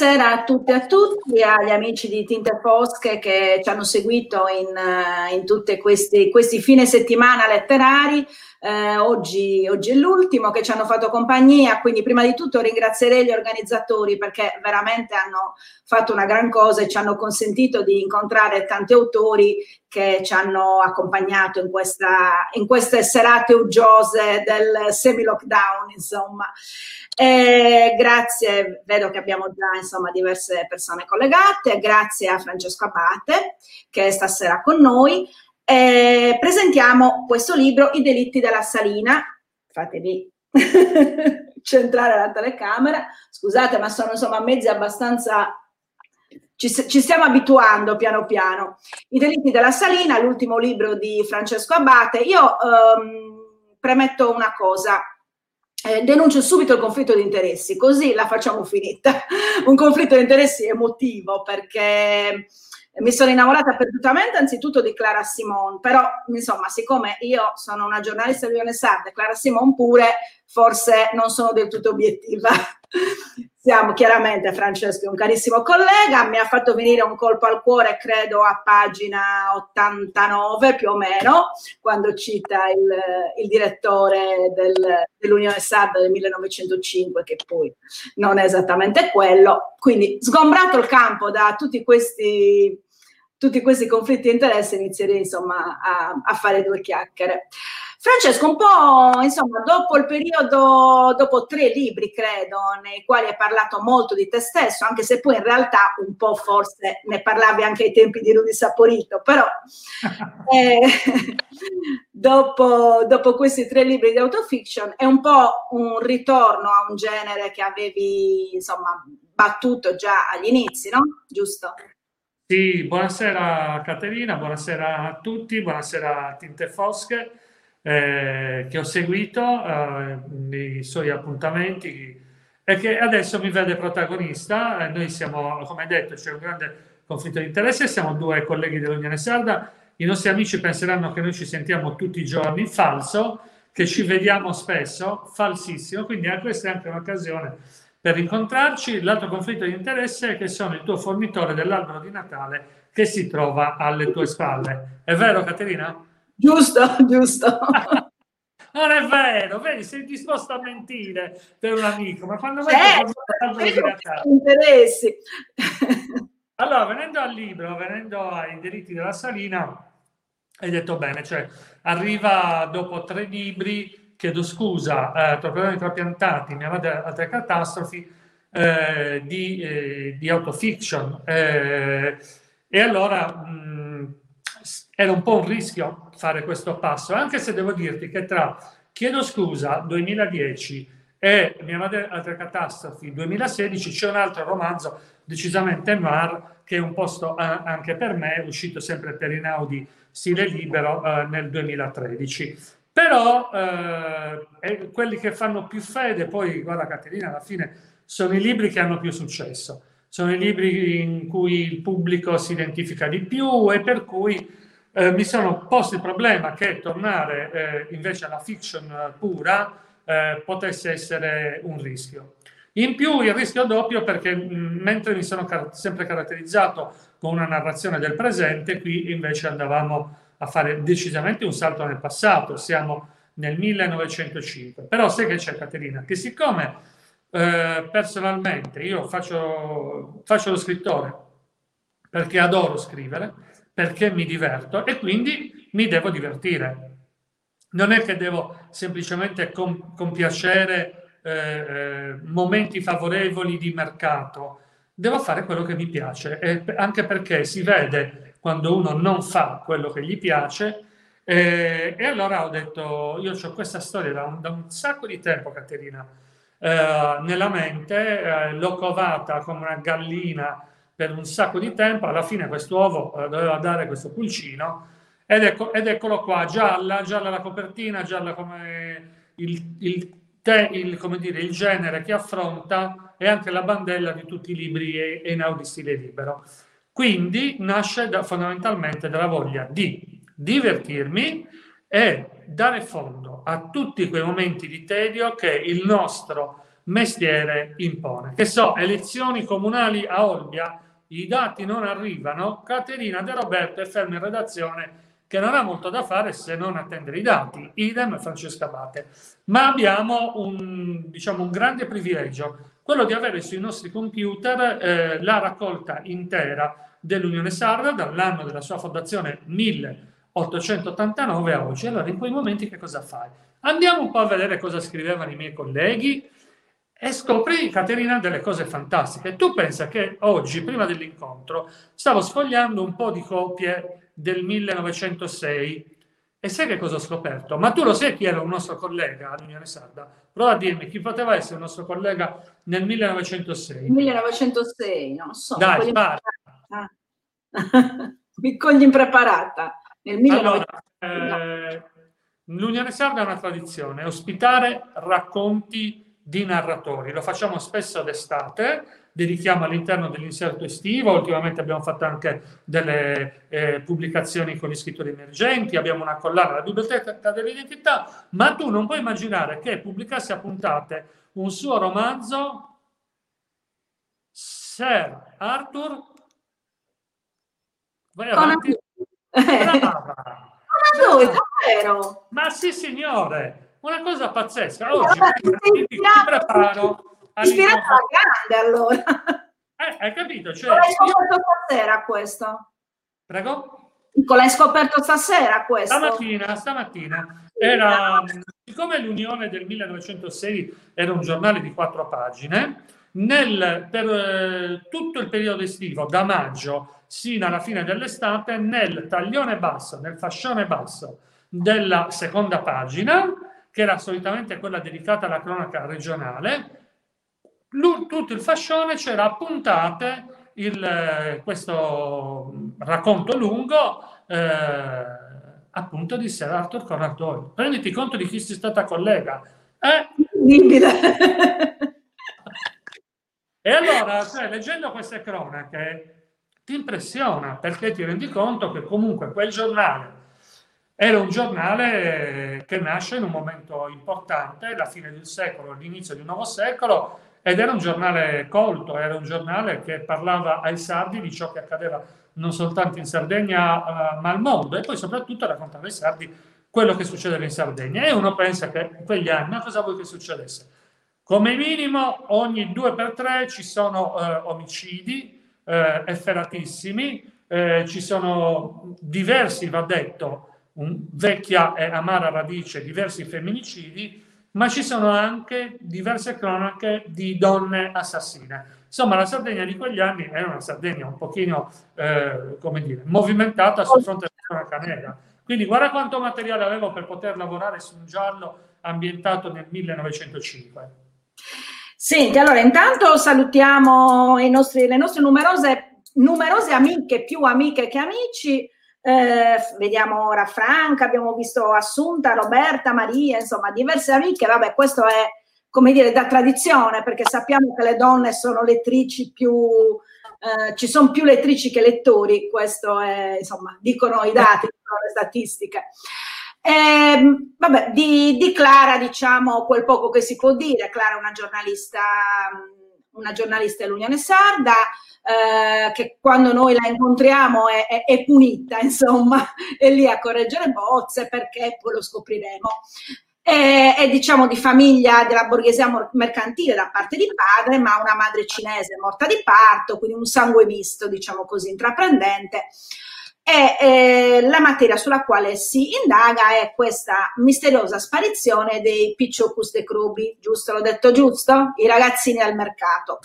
Buonasera a tutti e a tutti, agli amici di Tinte Fosche che ci hanno seguito in, eh, in tutti questi, questi fine settimana letterari. Eh, oggi, oggi, è l'ultimo che ci hanno fatto compagnia, quindi prima di tutto ringrazierei gli organizzatori perché veramente hanno fatto una gran cosa e ci hanno consentito di incontrare tanti autori che ci hanno accompagnato in, questa, in queste serate uggiose del semi-lockdown, insomma. Eh, grazie, vedo che abbiamo già insomma, diverse persone collegate, grazie a Francesco Abate che è stasera con noi. Eh, presentiamo questo libro, I delitti della Salina. Fatevi centrare la telecamera. Scusate, ma sono insomma mezzi abbastanza ci, ci, stiamo abituando piano piano. I delitti della Salina, l'ultimo libro di Francesco Abate. Io ehm, premetto una cosa, eh, denuncio subito il conflitto di interessi, così la facciamo finita. Un conflitto di interessi emotivo perché mi sono innamorata perdutamente anzitutto di Clara Simon, però insomma, siccome io sono una giornalista di Sarda, Clara Simon pure, forse non sono del tutto obiettiva. Siamo chiaramente Francesco, un carissimo collega, mi ha fatto venire un colpo al cuore, credo a pagina 89 più o meno, quando cita il, il direttore del, dell'Unione Sarda del 1905, che poi non è esattamente quello. Quindi, sgombrato il campo da tutti questi tutti questi conflitti di interesse inizierei insomma a, a fare due chiacchiere. Francesco, un po' insomma, dopo il periodo, dopo tre libri credo, nei quali hai parlato molto di te stesso, anche se poi in realtà un po' forse ne parlavi anche ai tempi di Rudy Saporito, però eh, dopo, dopo, questi tre libri di autofiction è un po' un ritorno a un genere che avevi insomma battuto già agli inizi, no? Giusto? Sì, buonasera Caterina, buonasera a tutti, buonasera a Tinte Fosche eh, che ho seguito eh, nei suoi appuntamenti e che adesso mi vede protagonista. Eh, noi siamo, come detto, c'è un grande conflitto di interesse, siamo due colleghi dell'Unione Sarda, i nostri amici penseranno che noi ci sentiamo tutti i giorni, falso, che ci vediamo spesso, falsissimo, quindi questa è anche un'occasione per incontrarci. L'altro conflitto di interesse è che sono il tuo fornitore dell'albero di Natale che si trova alle tue spalle. È vero, Caterina? Giusto, giusto. non è vero, vedi, sei disposto a mentire per un amico, ma quando vai certo, Natale. Interessi. allora, venendo al libro, venendo ai diritti della Salina, hai detto bene, cioè arriva dopo tre libri chiedo scusa, eh, Torpedoni trapiantati, mia madre altre catastrofi, eh, di, eh, di, autofiction. Eh, e allora mh, era un po' un rischio fare questo passo, anche se devo dirti che tra Chiedo scusa 2010 e Mia madre altre catastrofi 2016 c'è un altro romanzo decisamente noir che è un posto anche per me, uscito sempre per Inaudi stile libero eh, nel 2013. Però eh, quelli che fanno più fede, poi guarda Caterina, alla fine sono i libri che hanno più successo, sono i libri in cui il pubblico si identifica di più e per cui eh, mi sono posto il problema che tornare eh, invece alla fiction pura eh, potesse essere un rischio. In più il rischio doppio perché mh, mentre mi sono car- sempre caratterizzato con una narrazione del presente, qui invece andavamo a fare decisamente un salto nel passato, siamo nel 1905. Però sai che c'è Caterina? Che siccome eh, personalmente io faccio, faccio lo scrittore perché adoro scrivere, perché mi diverto e quindi mi devo divertire. Non è che devo semplicemente com- compiacere eh, eh, momenti favorevoli di mercato, devo fare quello che mi piace, e anche perché si vede quando uno non fa quello che gli piace. Eh, e allora ho detto, io ho questa storia da un, da un sacco di tempo, Caterina, eh, nella mente, eh, l'ho covata come una gallina per un sacco di tempo, alla fine questo uovo eh, doveva dare questo pulcino, ed, ecco, ed, eccolo qua, gialla, gialla la copertina, gialla come il, il, te, il, come dire, il genere che affronta e anche la bandella di tutti i libri e, e in Audi stile libero. Quindi nasce da, fondamentalmente dalla voglia di divertirmi e dare fondo a tutti quei momenti di tedio che il nostro mestiere impone. Che so, elezioni comunali a Olbia, i dati non arrivano, Caterina De Roberto è ferma in redazione che non ha molto da fare se non attendere i dati, idem Francesca Bate. Ma abbiamo un, diciamo, un grande privilegio, quello di avere sui nostri computer eh, la raccolta intera dell'Unione Sarda dall'anno della sua fondazione 1889 a oggi. Allora, in quei momenti che cosa fai? Andiamo un po' a vedere cosa scrivevano i miei colleghi e scopri, Caterina, delle cose fantastiche. Tu pensa che oggi, prima dell'incontro, stavo sfogliando un po' di copie del 1906 e sai che cosa ho scoperto? Ma tu lo sai chi era un nostro collega all'Unione Sarda? Prova a dirmi chi poteva essere un nostro collega nel 1906. 1906, non so. Dai, parla. Mi cogli impreparata. Nel 1906. Allora, eh, l'Unione Sarda è una tradizione, ospitare racconti di narratori. Lo facciamo spesso d'estate, dedichiamo all'interno dell'inserto estivo. Ultimamente abbiamo fatto anche delle eh, pubblicazioni con gli scrittori emergenti, abbiamo una collana, la biblioteca dell'identità, ma tu non puoi immaginare che pubblicasse a puntate un suo romanzo Sir Arthur Vai avanti. Brava. Ma sì, signore, una cosa pazzesca. Oggi ti, ti preparo Ispirato alla grande allora. Eh, hai capito? Cioè, l'hai scoperto io... stasera questo? Prego? L'hai scoperto stasera questo? Stamattina, stamattina. Era, siccome l'Unione del 1906 era un giornale di quattro pagine, nel, per eh, tutto il periodo estivo, da maggio sino alla fine dell'estate, nel taglione basso, nel fascione basso della seconda pagina, che era solitamente quella dedicata alla cronaca regionale, tutto il fascione c'era a puntate il, eh, questo racconto lungo eh, appunto di Sir Arthur Conan Doyle. Prenditi conto di chi sei stata collega. Eh? e allora, cioè, leggendo queste cronache, ti impressiona perché ti rendi conto che comunque quel giornale era un giornale che nasce in un momento importante, la fine del secolo, l'inizio di un nuovo secolo, ed era un giornale colto, era un giornale che parlava ai sardi di ciò che accadeva non soltanto in Sardegna uh, ma al mondo e poi soprattutto raccontava ai sardi quello che succedeva in Sardegna e uno pensa che in quegli anni cosa vuoi che succedesse? Come minimo ogni due per tre ci sono uh, omicidi uh, efferatissimi, ci sono diversi, va detto, un, vecchia e amara radice, diversi femminicidi ma ci sono anche diverse cronache di donne assassine. Insomma, la Sardegna di quegli anni era una Sardegna un pochino, eh, come dire, movimentata sul fronte della cronaca nera. Quindi guarda quanto materiale avevo per poter lavorare su un giallo ambientato nel 1905. Senti, allora intanto salutiamo nostri, le nostre numerose, numerose amiche, più amiche che amici, eh, vediamo ora Franca, abbiamo visto Assunta, Roberta, Maria, insomma diverse amiche, vabbè questo è come dire da tradizione perché sappiamo che le donne sono lettrici più, eh, ci sono più lettrici che lettori, questo è insomma dicono i dati, dicono le statistiche. Eh, vabbè, di, di, Clara diciamo quel poco che si può dire, Clara è una giornalista, una giornalista dell'Unione Sarda, eh, che quando noi la incontriamo è, è, è, punita, insomma, è lì a correggere bozze perché poi lo scopriremo. È, è diciamo di famiglia della borghesia mercantile da parte di padre, ma una madre cinese morta di parto, quindi un sangue misto, diciamo così, intraprendente. E eh, la materia sulla quale si indaga è questa misteriosa sparizione dei Picciocus de Crubi, giusto? L'ho detto giusto? I ragazzini al mercato.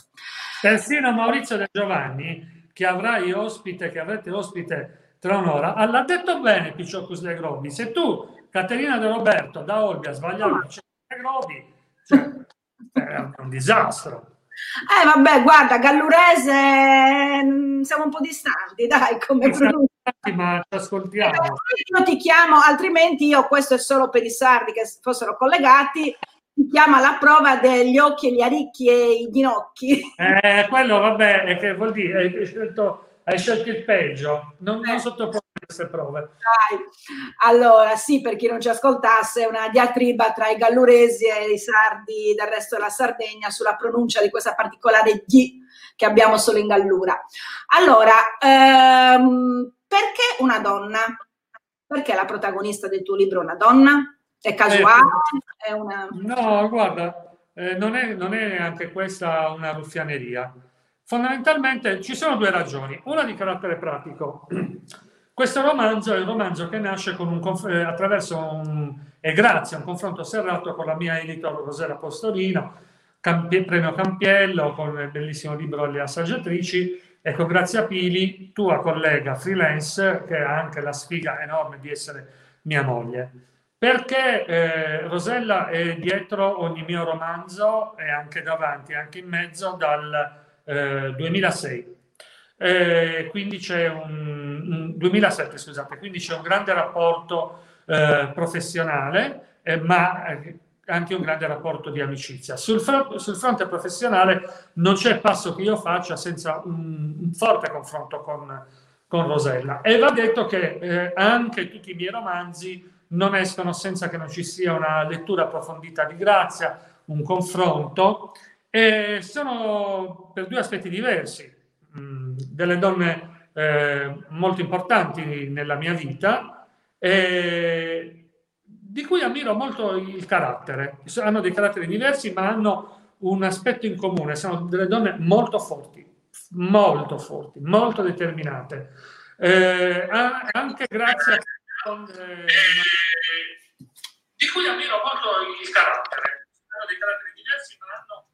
Persino Maurizio De Giovanni, che avrai ospite, che avrete ospite tra un'ora, l'ha detto bene Picciocus De Grobi. Se tu, Caterina De Roberto, da Olbia, sbagliavi Picciocus De Grobi, cioè, è un disastro. Eh vabbè, guarda, Gallurese mm, siamo un po' distanti, dai, come pronuncia. Ma ci ascoltiamo. io ti chiamo, altrimenti io, questo è solo per i sardi che fossero collegati, si chiama la prova degli occhi, gli aricchi e i ginocchi. Eh, quello vabbè, è che vuol dire, hai scelto hai scelto il peggio, non, non eh. sottoporre queste prove. Dai. Allora, sì, per chi non ci ascoltasse, è una diatriba tra i galluresi e i sardi del resto della Sardegna sulla pronuncia di questa particolare D che abbiamo solo in Gallura. Allora, ehm, perché una donna? Perché la protagonista del tuo libro è una donna? È casuale? Eh, è una... No, guarda, eh, non, è, non è anche questa una ruffianeria. Fondamentalmente ci sono due ragioni, una di carattere pratico. Questo romanzo è un romanzo che nasce un, eh, attraverso un, e grazie a un confronto serrato con la mia editor Rosella Postolino, Campi, premio Campiello, con il bellissimo libro Le assaggiatrici, e con Grazia Pili, tua collega freelance, che ha anche la sfiga enorme di essere mia moglie perché eh, Rosella è dietro ogni mio romanzo e anche davanti, anche in mezzo dal eh, 2006. Eh, quindi c'è un, un, 2007, scusate, quindi c'è un grande rapporto eh, professionale, eh, ma eh, anche un grande rapporto di amicizia. Sul, fr- sul, fronte professionale non c'è passo che io faccia senza un, un forte confronto con, con, Rosella. E va detto che anche tutti i miei romanzi non escono senza che non ci sia una lettura approfondita di Grazia, un confronto, e sono per due aspetti diversi, mh, delle donne eh, molto importanti nella mia vita, eh, di cui ammiro molto il carattere. Hanno dei caratteri diversi, ma hanno un aspetto in comune, sono delle donne molto forti, molto forti, molto determinate. Eh, anche grazie a eh, di cui ammiro molto il carattere. Sono dei caratteri diversi, ma hanno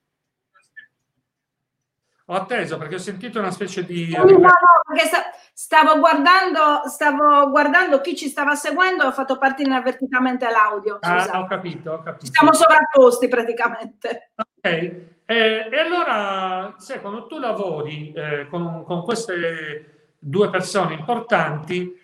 ho atteso perché ho sentito una specie di. No, no, perché stavo guardando, stavo guardando chi ci stava seguendo, ho fatto partire inavvertitamente l'audio. Ah, ho capito, ho capito. Siamo sovrapposti praticamente. Ok, eh, e allora, sai, quando tu lavori eh, con, con queste due persone importanti,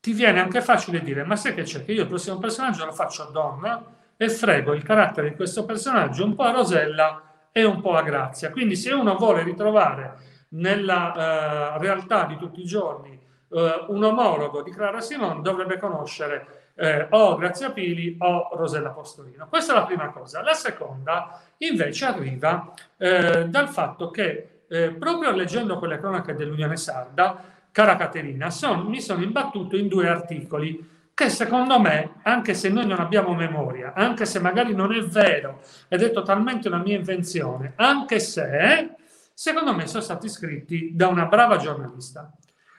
ti viene anche facile dire, ma sai che c'è? Che io il prossimo personaggio lo faccio a donna e frego il carattere di questo personaggio un po' a Rosella e un po' a Grazia. Quindi se uno vuole ritrovare nella uh, realtà di tutti i giorni uh, un omologo di Clara Simone dovrebbe conoscere eh, o Grazia Pili o Rosella Postolino. Questa è la prima cosa. La seconda invece arriva eh, dal fatto che eh, proprio leggendo quelle cronache dell'Unione Sarda cara Caterina, son, mi sono imbattuto in due articoli che secondo me, anche se noi non abbiamo memoria, anche se magari non è vero ed è totalmente una mia invenzione, anche se secondo me sono stati scritti da una brava giornalista.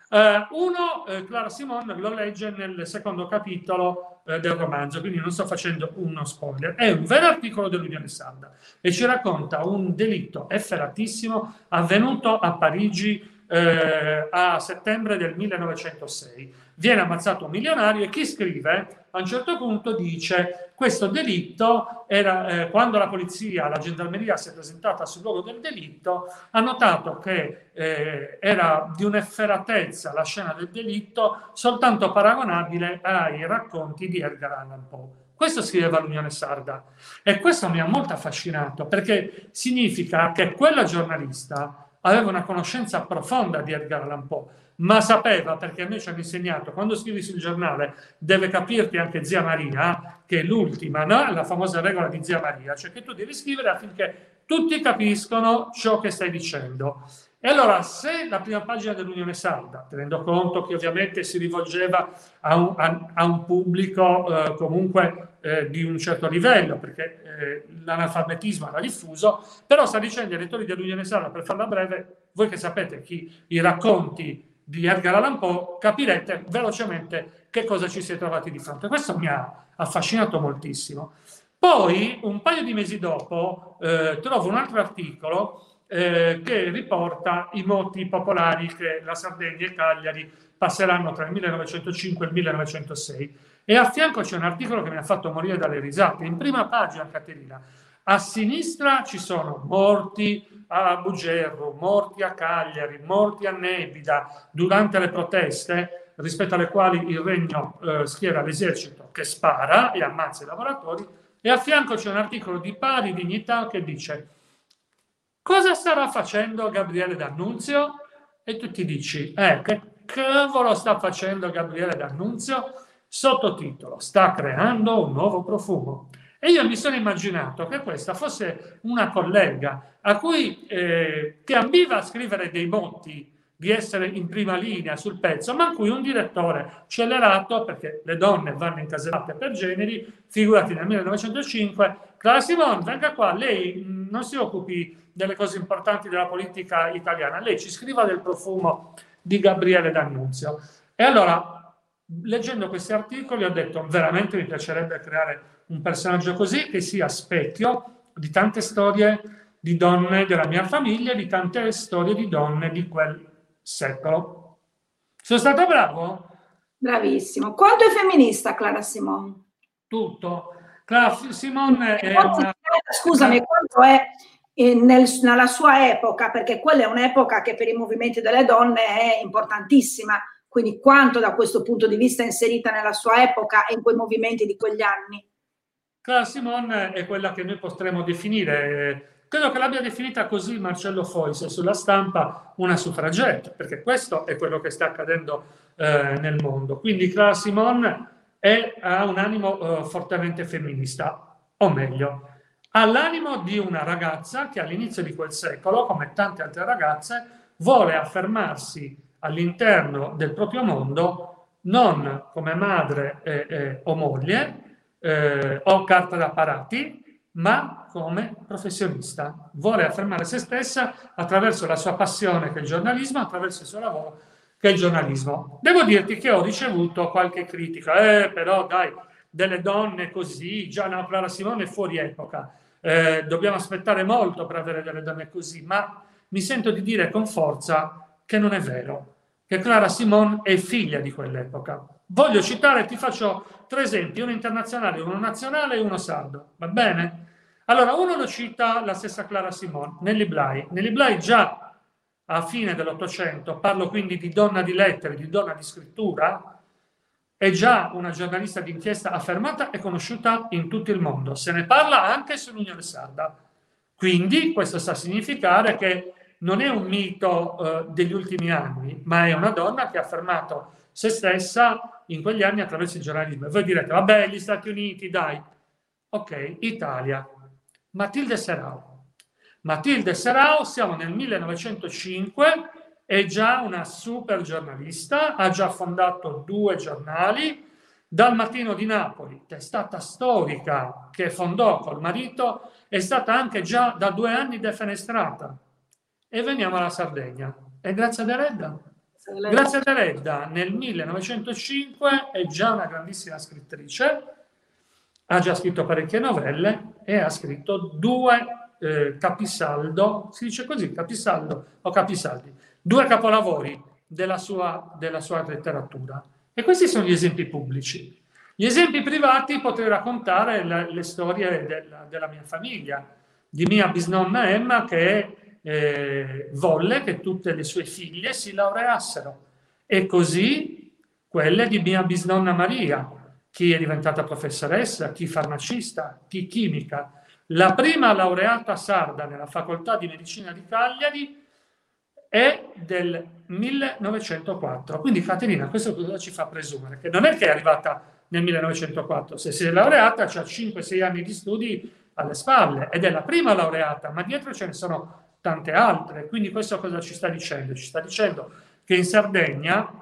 Uh, uno, eh, Clara Simone, lo legge nel secondo capitolo eh, del romanzo, quindi non sto facendo uno spoiler. È un vero articolo dell'Unione Sarda e ci racconta un delitto efferatissimo avvenuto a Parigi eh, a settembre del 1906. Viene ammazzato un milionario e chi scrive a un certo punto dice questo delitto era eh, quando la polizia, la gendarmeria si è presentata sul luogo del delitto, ha notato che eh, era di un'efferatezza la scena del delitto soltanto paragonabile ai racconti di Edgar Allan Poe. Questo scriveva l'Unione Sarda e questo mi ha molto affascinato perché significa che quella giornalista aveva una conoscenza profonda di Edgar Allan Poe, ma sapeva, perché a noi ci hanno insegnato, quando scrivi sul giornale deve capirti anche Zia Maria, che è l'ultima, no? la famosa regola di Zia Maria, cioè che tu devi scrivere affinché tutti capiscono ciò che stai dicendo. E allora, se la prima pagina dell'Unione Sarda, tenendo conto che ovviamente si rivolgeva a un, a, a un pubblico eh, comunque eh, di un certo livello, perché eh, l'analfabetismo era diffuso, però sta dicendo ai lettori dell'Unione Sarda, per farla breve, voi che sapete chi, i racconti di Edgar Allan Poe, capirete velocemente che cosa ci si è trovati di fronte. Questo mi ha affascinato moltissimo. Poi, un paio di mesi dopo, eh, trovo un altro articolo eh, che riporta i moti popolari che la Sardegna e Cagliari passeranno tra il 1905 e il 1906. E a fianco c'è un articolo che mi ha fatto morire dalle risate. In prima pagina, Caterina, a sinistra ci sono morti a Bugerro, morti a Cagliari, morti a Nebida durante le proteste rispetto alle quali il regno eh, schiera l'esercito che spara e ammazza i lavoratori e a fianco c'è un articolo di pari dignità che dice Cosa starà facendo Gabriele D'Annunzio? e tu ti dici, eh, che cavolo sta facendo Gabriele D'Annunzio? Sottotitolo, sta creando un nuovo profumo. E io mi sono immaginato che questa fosse una collega a cui, eh, che ambiva a scrivere dei botti di essere in prima linea sul pezzo, ma a cui un direttore scellerato, perché le donne vanno incasellate per generi, figurati nel 1905, Clara Simone, venga qua, lei non si occupi delle cose importanti della politica italiana, lei ci scriva del profumo di Gabriele D'Annunzio. E allora, leggendo questi articoli, ho detto, veramente mi piacerebbe creare un personaggio così che sia specchio di tante storie di donne della mia famiglia, di tante storie di donne di quel secolo. Sono stato bravo? Bravissimo. Quanto è femminista Clara Simone? Tutto. Clara Simone è una... Scusami, quanto è nel, nella sua epoca, perché quella è un'epoca che per i movimenti delle donne è importantissima, quindi quanto da questo punto di vista è inserita nella sua epoca e in quei movimenti di quegli anni? Clara Simone è quella che noi potremmo definire Credo che l'abbia definita così Marcello Fois sulla stampa una suffragetta, perché questo è quello che sta accadendo eh, nel mondo. Quindi Clara Simone è, ha un animo eh, fortemente femminista, o meglio, ha l'animo di una ragazza che all'inizio di quel secolo, come tante altre ragazze, vuole affermarsi all'interno del proprio mondo non come madre eh, eh o moglie eh, o carta da parati, ma come professionista. Vuole affermare se stessa attraverso la sua passione che è il giornalismo, attraverso il suo lavoro che è il giornalismo. Devo dirti che ho ricevuto qualche critica, eh, però dai, delle donne così, già no, Clara Simone è fuori epoca, eh, dobbiamo aspettare molto per avere delle donne così, ma mi sento di dire con forza che non è vero, che Clara Simone è figlia di quell'epoca. Voglio citare, ti faccio tre esempi, uno internazionale, uno nazionale e uno sardo, va bene? Allora, uno lo cita la stessa Clara Simone, Nelly Bly. Nelly Bly già a fine dell'Ottocento, parlo quindi di donna di lettere, di donna di scrittura, è già una giornalista d'inchiesta affermata e conosciuta in tutto il mondo. Se ne parla anche sull'Unione Sarda. Quindi questo sta a significare che non è un mito eh, degli ultimi anni, ma è una donna che ha affermato se stessa in quegli anni attraverso il giornalismo. E voi direte, vabbè, gli Stati Uniti, dai. Ok, Italia. Matilde Serao. Matilde Serao, siamo nel 1905, è già una super giornalista, ha già fondato due giornali, dal Mattino di Napoli, testata storica che fondò col marito, è stata anche già da due anni defenestrata. E veniamo alla Sardegna. E grazie a Deredda Grazie a Teredda nel 1905 è già una grandissima scrittrice, ha già scritto parecchie novelle e ha scritto due eh, capisaldo, si dice così, capisaldo o capisaldi, due capolavori della sua, della sua letteratura. E questi sono gli esempi pubblici. Gli esempi privati potrei raccontare la, le storie della, della, mia famiglia, di mia bisnonna Emma che eh, volle che tutte le sue figlie si laureassero e così quelle di mia bisnonna Maria, chi è diventata professoressa, chi farmacista, chi chimica. La prima laureata sarda nella facoltà di medicina di Cagliari è del 1904. Quindi Caterina, questo cosa ci fa presumere? Che non è che è arrivata nel 1904, se si è laureata ha 5-6 anni di studi alle spalle ed è la prima laureata, ma dietro ce ne sono tante altre. Quindi questo cosa ci sta dicendo? Ci sta dicendo che in Sardegna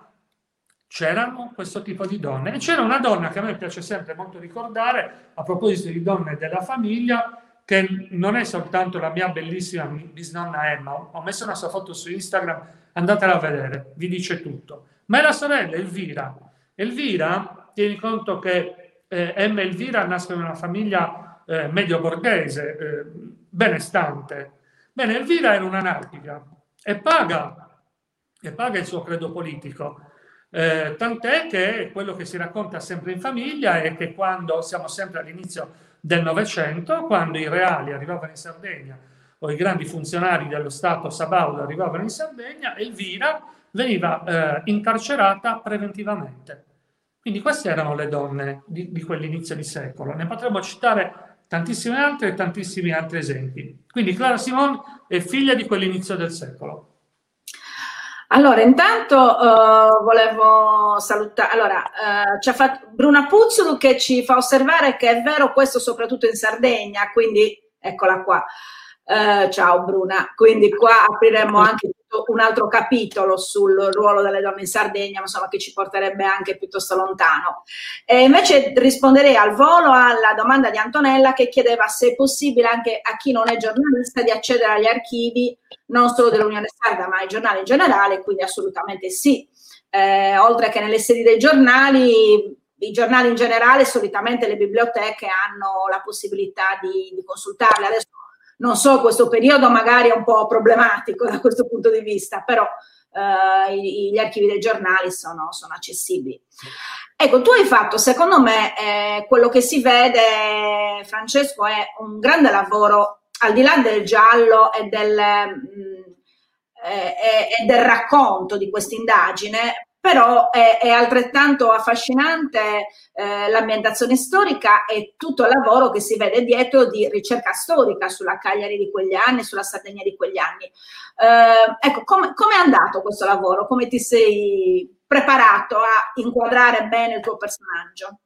c'erano questo tipo di donne e c'era una donna che a me piace sempre molto ricordare a proposito di donne della famiglia che non è soltanto la mia bellissima bisnonna Emma, ho messo una sua foto su Instagram, andatela a vedere, vi dice tutto, ma è la sorella Elvira. Elvira, tieni conto che eh, Emma e Elvira nascono in una famiglia eh, medio borghese, eh, benestante, Bene, Elvira era un'anarchica e paga, e paga il suo credo politico. Eh, tant'è che quello che si racconta sempre in famiglia è che quando siamo sempre all'inizio del Novecento, quando i reali arrivavano in Sardegna o i grandi funzionari dello Stato Sabaudo arrivavano in Sardegna, Elvira veniva eh, incarcerata preventivamente. Quindi queste erano le donne di, di quell'inizio di secolo. Ne potremmo citare tantissime altre e tantissimi altri esempi. Quindi Clara Simone è figlia di quell'inizio del secolo. Allora, intanto uh, volevo salutare, allora, uh, ci ha fatto Bruna Puzzolo che ci fa osservare che è vero questo soprattutto in Sardegna, quindi eccola qua. Uh, ciao Bruna, quindi qua apriremo anche un altro capitolo sul ruolo delle donne in Sardegna, insomma, che ci porterebbe anche piuttosto lontano. E invece risponderei al volo alla domanda di Antonella che chiedeva se è possibile anche a chi non è giornalista di accedere agli archivi, non solo dell'Unione Sarda, ma ai giornali in generale, quindi assolutamente sì. Eh, oltre che nelle sedi dei giornali, i giornali in generale, solitamente le biblioteche hanno la possibilità di, di consultarli. Adesso non so, questo periodo magari è un po' problematico da questo punto di vista, però eh, gli archivi dei giornali sono, sono, accessibili. Ecco, tu hai fatto, secondo me, eh, quello che si vede, Francesco, è un grande lavoro, al di là del giallo e del, mh, mm, e, e del racconto di questa indagine, però è, è altrettanto affascinante eh, l'ambientazione storica e tutto il lavoro che si vede dietro di ricerca storica sulla Cagliari di quegli anni, sulla Sardegna di quegli anni. Eh, ecco, come è andato questo lavoro? Come ti sei preparato a inquadrare bene il tuo personaggio?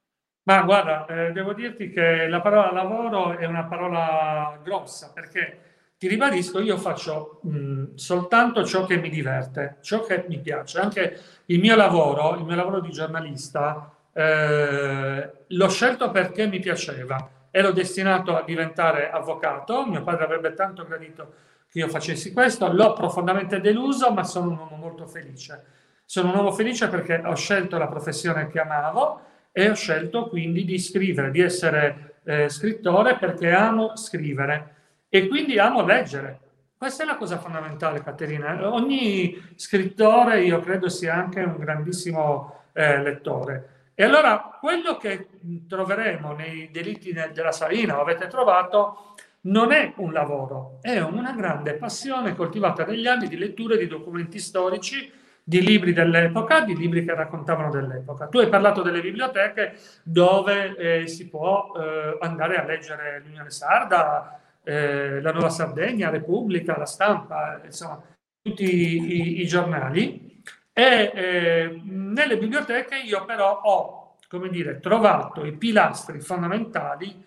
Ma guarda, eh, devo dirti che la parola lavoro è una parola grossa perché ti ribadisco, io faccio mh, soltanto ciò che mi diverte, ciò che mi piace. Anche il mio lavoro, il mio lavoro di giornalista, eh, l'ho scelto perché mi piaceva. Ero destinato a diventare avvocato, mio padre avrebbe tanto gradito che io facessi questo, l'ho profondamente deluso, ma sono un uomo molto felice. Sono un uomo felice perché ho scelto la professione che amavo e ho scelto quindi di scrivere, di essere eh, scrittore perché amo scrivere e quindi amo leggere. Questa è la cosa fondamentale, Caterina. Ogni scrittore, io credo, sia anche un grandissimo eh, lettore. E allora quello che troveremo nei delitti della Salina, avete trovato, non è un lavoro, è una grande passione coltivata negli anni di letture di documenti storici, di libri dell'epoca, di libri che raccontavano dell'epoca. Tu hai parlato delle biblioteche dove eh, si può eh, andare a leggere l'Unione Sarda, eh, la Nuova Sardegna, Repubblica, la Stampa, insomma, tutti i, i giornali. E eh, nelle biblioteche io però ho, come dire, trovato i pilastri fondamentali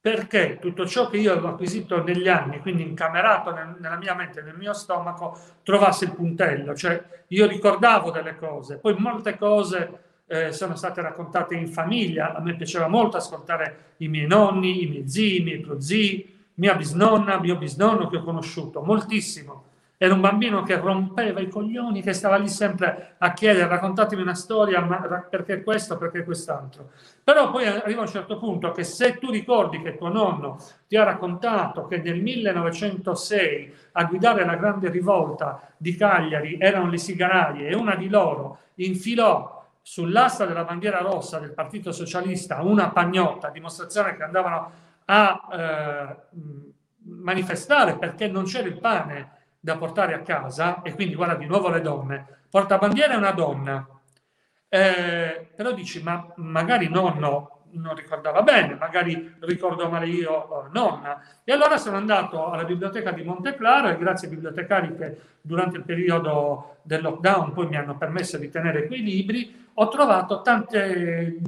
perché tutto ciò che io avevo acquisito negli anni, quindi incamerato nel, nella mia mente, nel mio stomaco, trovasse il puntello, cioè io ricordavo delle cose, poi molte cose eh, sono state raccontate in famiglia, a me piaceva molto ascoltare i miei nonni, i miei zii, i miei prozii, mia bisnonna, mio bisnonno che ho conosciuto moltissimo. Era un bambino che rompeva i coglioni, che stava lì sempre a chiedere, raccontatemi una storia, ma perché questo, perché quest'altro. Però poi arriva un certo punto che se tu ricordi che tuo nonno ti ha raccontato che nel 1906 a guidare la grande rivolta di Cagliari erano le sigaraie e una di loro infilò sull'asta della bandiera rossa del Partito Socialista una pagnotta, dimostrazione che andavano a eh, manifestare perché non c'era il pane da portare a casa e quindi guarda di nuovo le donne. Portabandiera è una donna, eh, però dici ma magari nonno non ricordava bene, magari ricordo male io oh, nonna. E allora sono andato alla biblioteca di Monteclaro e grazie ai bibliotecari che durante il periodo del lockdown poi mi hanno permesso di tenere quei libri, ho trovato tante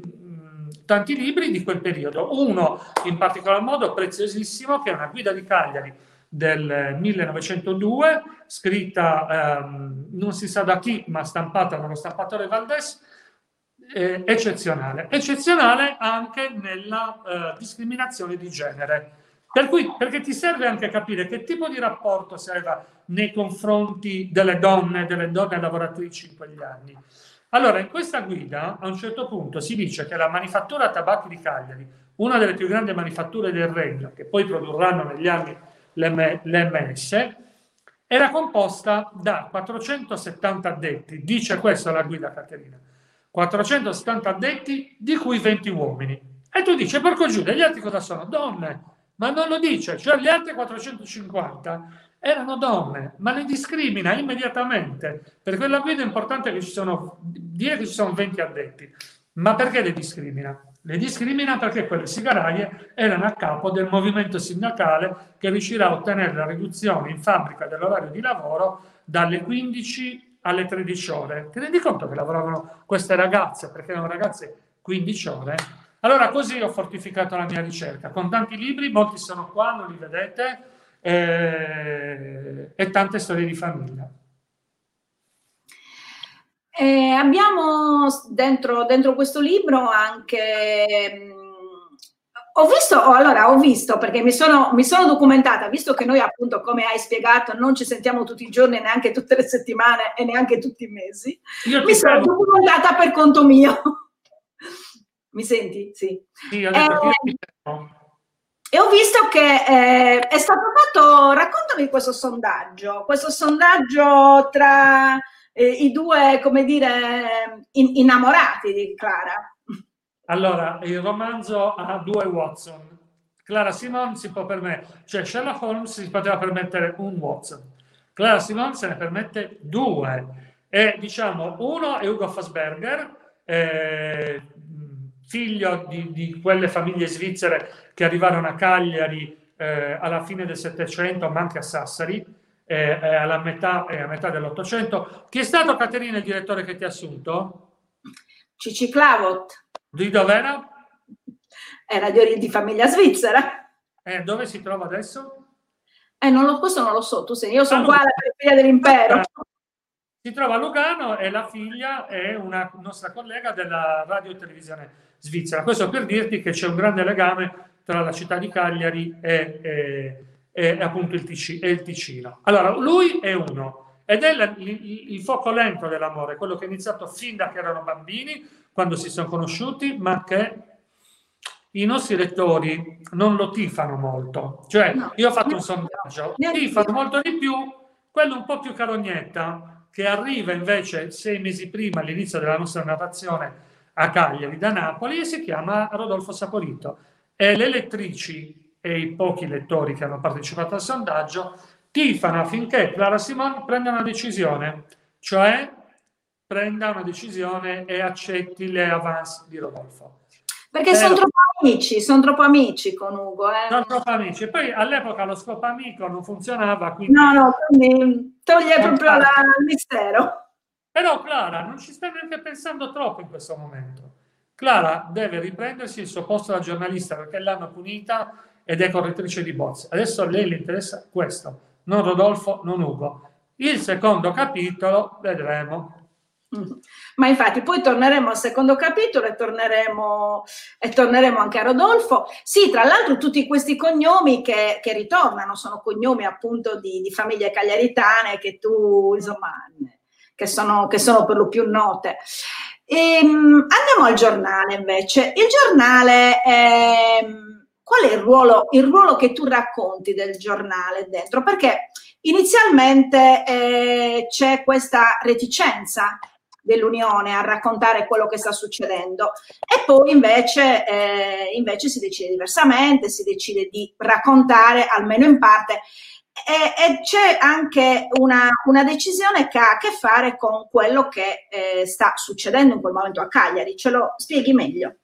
tanti libri di quel periodo. Uno in particolar modo preziosissimo, che è una guida di Cagliari del 1902, scritta ehm, non si sa da chi, ma stampata dallo stampatore Valdés, eh, eccezionale. Eccezionale anche nella eh, discriminazione di genere. Per cui, perché ti serve anche capire che tipo di rapporto si aveva nei confronti delle donne, delle donne lavoratrici in quegli anni. Allora, in questa guida a un certo punto si dice che la manifattura tabacchi di Cagliari, una delle più grandi manifatture del regno, che poi produrranno negli anni l'MS, era composta da 470 addetti, dice questa la guida Caterina, 470 addetti di cui 20 uomini. E tu dici, porco giù, gli altri cosa sono? Donne. Ma non lo dice, cioè gli altri 450 erano donne, ma le discrimina immediatamente. Per quella guida è importante che ci sono, dire che ci sono 20 addetti. Ma perché le discrimina? Le discrimina perché quelle sigaraie erano a capo del movimento sindacale che riuscirà a ottenere la riduzione in fabbrica dell'orario di lavoro dalle 15 alle 13 ore. Ti rendi conto che lavoravano queste ragazze, perché erano ragazze 15 ore? Allora così ho fortificato la mia ricerca, con tanti libri, molti sono qua, non li vedete, eh, e tante storie di famiglia. Eh, abbiamo dentro, dentro, questo libro anche... Mm, ho visto, oh, allora ho visto perché mi sono, mi sono, documentata, visto che noi appunto, come hai spiegato, non ci sentiamo tutti i giorni, neanche tutte le settimane e neanche tutti i mesi, Io mi sono prego. documentata per conto mio. mi senti? Sì. sì eh, e ho visto che eh, è stato fatto, raccontami questo sondaggio, questo sondaggio tra eh, i due, come dire, in, innamorati di Clara. Allora, il romanzo ha due Watson. Clara Simon si può permettere, cioè Sherlock Holmes si poteva permettere un Watson. Clara Simon se ne permette due. E diciamo, uno è Ugo Fassberger, eh, figlio di, di, quelle famiglie svizzere che arrivarono a Cagliari eh, alla fine del Settecento, ma anche a Sassari, eh, alla metà, eh, a metà dell'Ottocento. Chi è stato, Caterina, il direttore che ti ha assunto? Cici Clavot. Di dov'era? Era di, di famiglia svizzera. Eh, dove si trova adesso? Eh, non lo, questo non lo so, tu sei, io sono ah, qua alla periferia dell'impero. Si trova a Lugano e la figlia è una nostra collega della radio e televisione svizzera. Questo per dirti che c'è un grande legame tra la città di Cagliari e, e, e appunto il, Ticino, il, Ticino. Allora, lui è uno ed è la, il, il, fuoco lento dell'amore, quello che è iniziato fin da che erano bambini, quando si sono conosciuti, ma che i nostri lettori non lo tifano molto. Cioè, io ho fatto un sondaggio, tifano molto di più quello un po' più carognetta, che arriva invece sei mesi prima all'inizio della nostra narrazione a Cagliari da Napoli e si chiama Rodolfo Saporito. E le lettrici e i pochi lettori che hanno partecipato al sondaggio tifano affinché Clara Simone prenda una decisione, cioè prenda una decisione e accetti le avance di Rodolfo. Perché sono troppo amici, sono troppo amici con Ugo. Eh. Sono troppo amici. E poi all'epoca lo scopo amico non funzionava. Quindi... No, no, quindi toglie proprio la, il mistero. Però Clara non ci sta neanche pensando troppo in questo momento. Clara deve riprendersi il suo posto da giornalista perché l'hanno punita ed è correttrice di bozze. Adesso a lei le interessa questo, non Rodolfo, non Ugo. Il secondo capitolo vedremo. Ma infatti poi torneremo al secondo capitolo e torneremo, e torneremo anche a Rodolfo. Sì, tra l'altro tutti questi cognomi che, che ritornano sono cognomi appunto di, di famiglie cagliaritane che tu insomma che sono, che sono per lo più note. E, um, andiamo al giornale invece. Il giornale, è, qual è il ruolo, il ruolo che tu racconti del giornale dentro? Perché inizialmente eh, c'è questa reticenza dell'Unione a raccontare quello che sta succedendo e poi invece, eh, invece si decide diversamente, si decide di raccontare almeno in parte e, e c'è anche una, una, decisione che ha a che fare con quello che eh, sta succedendo in quel momento a Cagliari. Ce lo spieghi meglio?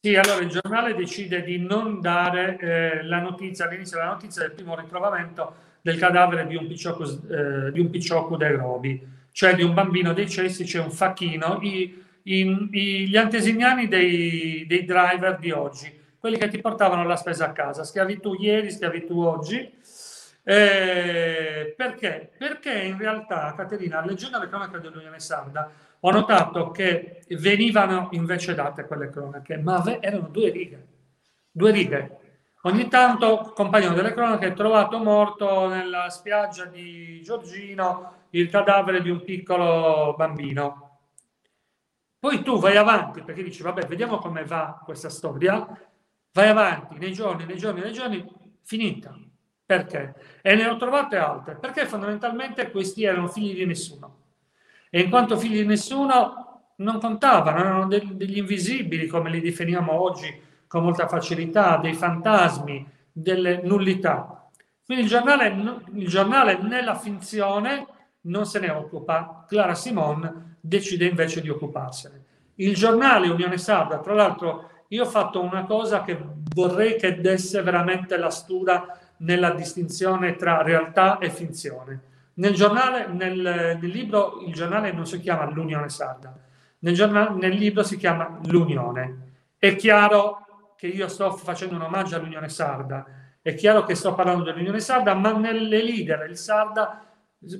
Sì, allora il giornale decide di non dare eh, la notizia, all'inizio della notizia del primo ritrovamento del cadavere di un picciocco, eh, di un picciocco dei Robi, cioè di un bambino dei cessi, c'è un facchino, i, i, i, gli antesignani dei, dei driver di oggi, quelli che ti portavano la spesa a casa, schiavitù ieri, schiavitù oggi, eh, perché? Perché in realtà, Caterina, leggendo le cronache dell'Unione Sarda, ho notato che venivano invece date quelle cronache, ma erano due righe. Due righe. Ogni tanto, compagno delle cronache, è trovato morto nella spiaggia di Giorgino il cadavere di un piccolo bambino. Poi tu vai avanti perché dici, vabbè, vediamo come va questa storia. Vai avanti nei giorni, nei giorni, nei giorni, finita perché? E ne ho trovate altre, perché fondamentalmente questi erano figli di nessuno. E in quanto figli di nessuno non contavano, erano degli invisibili, come li definiamo oggi con molta facilità, dei fantasmi, delle nullità. Quindi il giornale, il giornale nella finzione non se ne occupa, Clara Simon decide invece di occuparsene. Il giornale Unione Sarda, tra l'altro, io ho fatto una cosa che vorrei che desse veramente la stura nella distinzione tra realtà e finzione. Nel, giornale, nel, nel libro il giornale non si chiama l'Unione Sarda, nel, giornale, nel libro si chiama L'Unione. È chiaro che io sto facendo un omaggio all'Unione Sarda, è chiaro che sto parlando dell'Unione Sarda, ma nelle leader il Sarda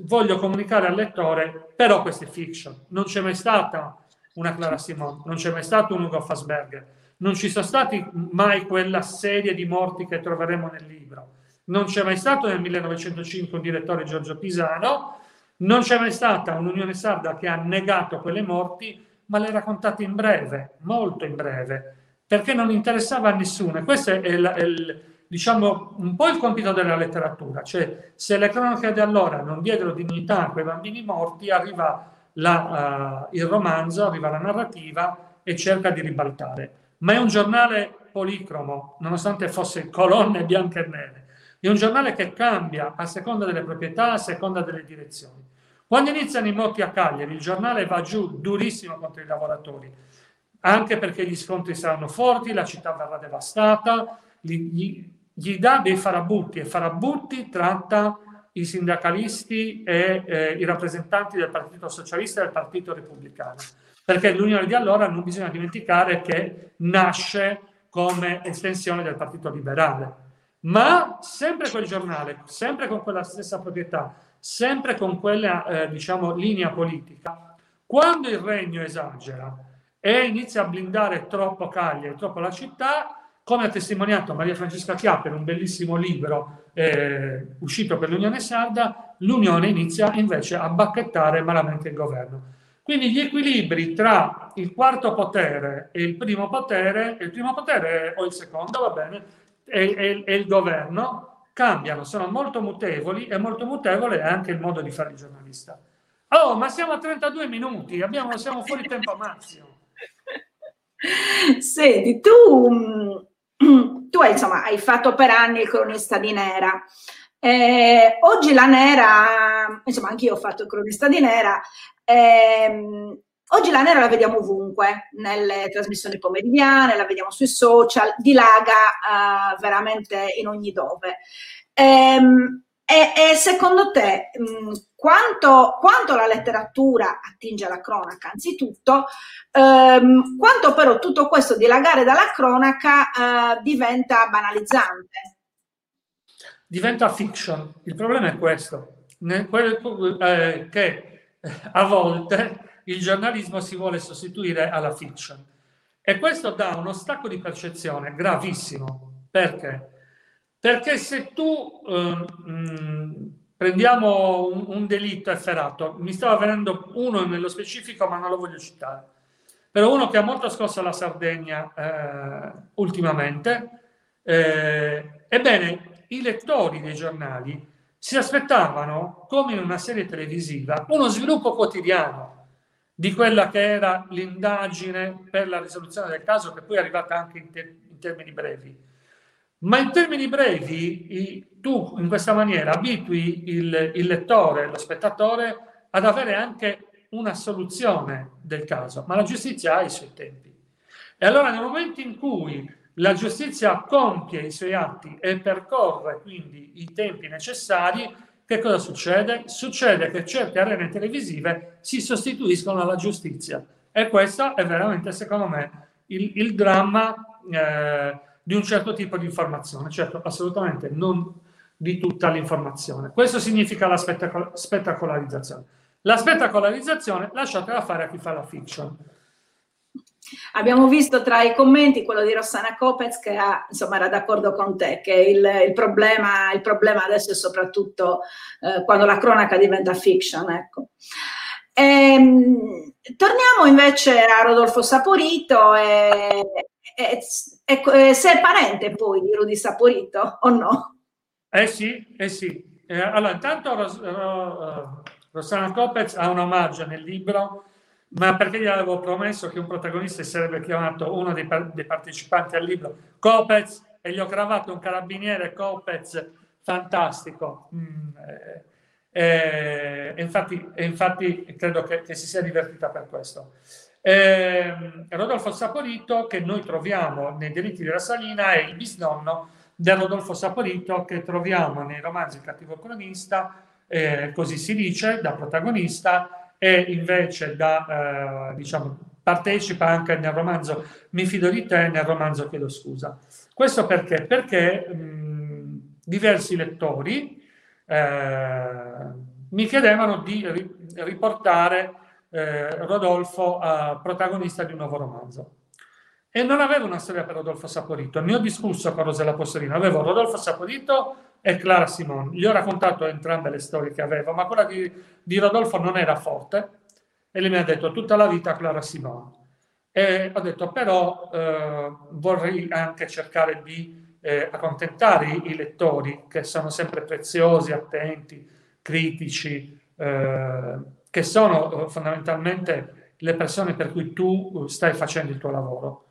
voglio comunicare al lettore, però questa è fiction. Non c'è mai stata una Clara Simone, non c'è mai stato un Ugo Fassberger, non ci sono stati mai quella serie di morti che troveremo nel libro. Non c'è mai stato nel 1905 un direttore Giorgio Pisano, non c'è mai stata un'Unione Sarda che ha negato quelle morti, ma le raccontate in breve, molto in breve, perché non interessava a nessuno. E questo è, il, è il, diciamo, un po' il compito della letteratura, cioè se le cronache di allora non diedero dignità a quei bambini morti, arriva la, uh, il romanzo, arriva la narrativa e cerca di ribaltare. Ma è un giornale policromo, nonostante fosse colonne bianche e nere. È un giornale che cambia a seconda delle proprietà, a seconda delle direzioni. Quando iniziano i motti a Cagliari, il giornale va giù durissimo contro i lavoratori, anche perché gli scontri saranno forti, la città verrà devastata, gli, gli, gli dà dei farabutti e farabutti tratta i sindacalisti e eh, i rappresentanti del Partito Socialista e del Partito Repubblicano. Perché l'Unione di allora non bisogna dimenticare che nasce come estensione del Partito Liberale. Ma sempre quel giornale, sempre con quella stessa proprietà, sempre con quella eh, diciamo, linea politica, quando il regno esagera e inizia a blindare troppo Cagliari, troppo la città, come ha testimoniato Maria Francesca Chiappa in un bellissimo libro eh, uscito per l'Unione Sarda, l'Unione inizia invece a bacchettare malamente il governo. Quindi gli equilibri tra il quarto potere e il primo potere, il primo potere o il secondo, va bene, e, e, e il governo cambiano, sono molto mutevoli e molto mutevole è anche il modo di fare il giornalista. Oh, ma siamo a 32 minuti, abbiamo, siamo fuori tempo massimo. Senti, tu mm, tu insomma, hai fatto per anni il cronista di Nera. Eh, oggi la Nera, insomma, anch'io ho fatto il cronista di Nera. Eh, oggi la Nera la vediamo ovunque, nelle trasmissioni pomeridiane, la vediamo sui social, dilaga eh, veramente in ogni dove. Eh, e, e, secondo te mh, quanto, quanto, la letteratura attinge alla cronaca, anzitutto, ehm, quanto però tutto questo dilagare dalla cronaca eh, diventa banalizzante? Diventa fiction. Il problema è questo, eh, che a volte il giornalismo si vuole sostituire alla fiction. E questo dà uno stacco di percezione gravissimo. Perché? Perché se tu eh, mh, prendiamo un, un, delitto efferato, mi stava venendo uno nello specifico, ma non lo voglio citare, però uno che ha molto scosso la Sardegna eh, ultimamente, eh, ebbene, i lettori dei giornali si aspettavano, come in una serie televisiva, uno sviluppo quotidiano di quella che era l'indagine per la risoluzione del caso, che poi è arrivata anche in, te- in termini brevi ma in termini brevi, tu in questa maniera abitui il, il lettore, lo spettatore, ad avere anche una soluzione del caso, ma la giustizia ha i suoi tempi. E allora nel momento in cui la giustizia compie i suoi atti e percorre quindi i tempi necessari, che cosa succede? Succede che certe arene televisive si sostituiscono alla giustizia. E questo è veramente, secondo me, il, il dramma eh, di un certo tipo di informazione, certo assolutamente non di tutta l'informazione. Questo significa la spettacolarizzazione. La spettacolarizzazione lasciatela fare a chi fa la fiction. Abbiamo visto tra i commenti quello di Rossana Copez che ha, insomma, era d'accordo con te, che il, il, problema, il problema, adesso è soprattutto eh, quando la cronaca diventa fiction. Ecco. Ehm, torniamo invece a Rodolfo Saporito e, e, e, se è parente poi di Rudy Saporito o no? Eh sì, eh sì. Eh, allora, intanto Ros- Ros- Rossana Copez ha un omaggio nel libro, ma perché gli avevo promesso che un protagonista sarebbe chiamato uno dei, par- dei partecipanti al libro, Copez, e gli ho cravato un carabiniere Copez fantastico. Mm, eh, e, infatti, infatti credo che, che, si sia divertita per questo. Eh, Rodolfo Saporito, che noi troviamo nei diritti della Salina, è il bisnonno del Rodolfo Saporito che troviamo nei romanzi cattivo cronista eh, così si dice, da protagonista e invece da, eh, diciamo, partecipa anche nel romanzo Mi fido di te, nel romanzo Chiedo scusa. Questo perché? Perché mh, diversi lettori eh, mi chiedevano di ri- riportare eh, Rodolfo a protagonista di un nuovo romanzo. E non avevo una storia per Rodolfo Saporito. Ne ho discusso con Rosella Possolino. Avevo Rodolfo Saporito e Clara Simone. Gli ho raccontato entrambe le storie che avevo, ma quella di, di Rodolfo non era forte. E lei mi ha detto tutta la vita Clara Simone. E ho detto però eh, vorrei anche cercare di eh, accontentare i, i, lettori che sono sempre preziosi, attenti, critici, eh, che sono eh, fondamentalmente le persone per cui tu eh, stai facendo il tuo lavoro.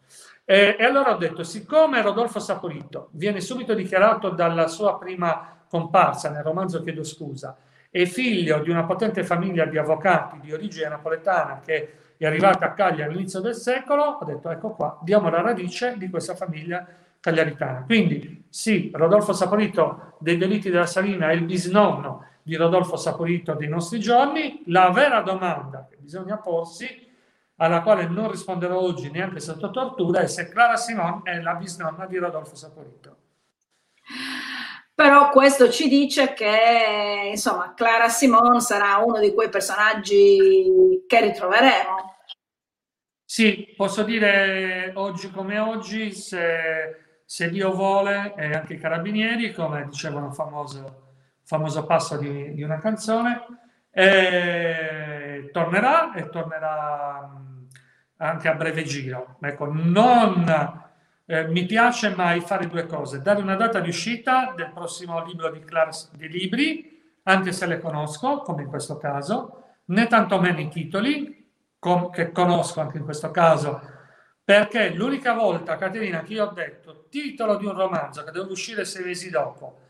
E, e allora ho detto, siccome Rodolfo Saporito viene subito dichiarato dalla sua prima comparsa nel romanzo Chiedo scusa, è figlio di una potente famiglia di avvocati di origine napoletana che è arrivata a Cagliari all'inizio del secolo, ho detto ecco qua, diamo la radice di questa famiglia cagliaritana. Quindi sì, Rodolfo Saporito dei delitti della Salina è il bisnonno di Rodolfo Saporito dei nostri giorni. La vera domanda che bisogna porsi, alla quale non risponderò oggi neanche sotto tortura, è se Clara Simon è la bisnonna di Rodolfo Saporito. Però questo ci dice che, insomma, Clara Simon sarà uno di quei personaggi che ritroveremo. Sì, posso dire oggi come oggi, se, se Dio vuole, e anche i carabinieri, come dicevano famoso famoso passo di, di una canzone, e tornerà e tornerà anche a breve giro. Ecco, non eh, mi piace mai fare due cose, dare una data di uscita del prossimo libro di, Clark, di libri, anche se le conosco, come in questo caso, né tantomeno i titoli, com- che conosco anche in questo caso, perché l'unica volta, Caterina, che io ho detto titolo di un romanzo che deve uscire sei mesi dopo,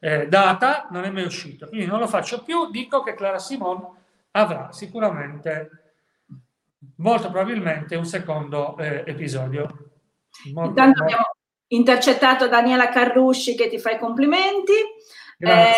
eh, data non è mai uscito, quindi non lo faccio più, dico che Clara Simon avrà sicuramente, molto probabilmente, un secondo eh, episodio. Molto, Intanto molto... abbiamo intercettato Daniela Carrusci che ti fa i complimenti. Eh,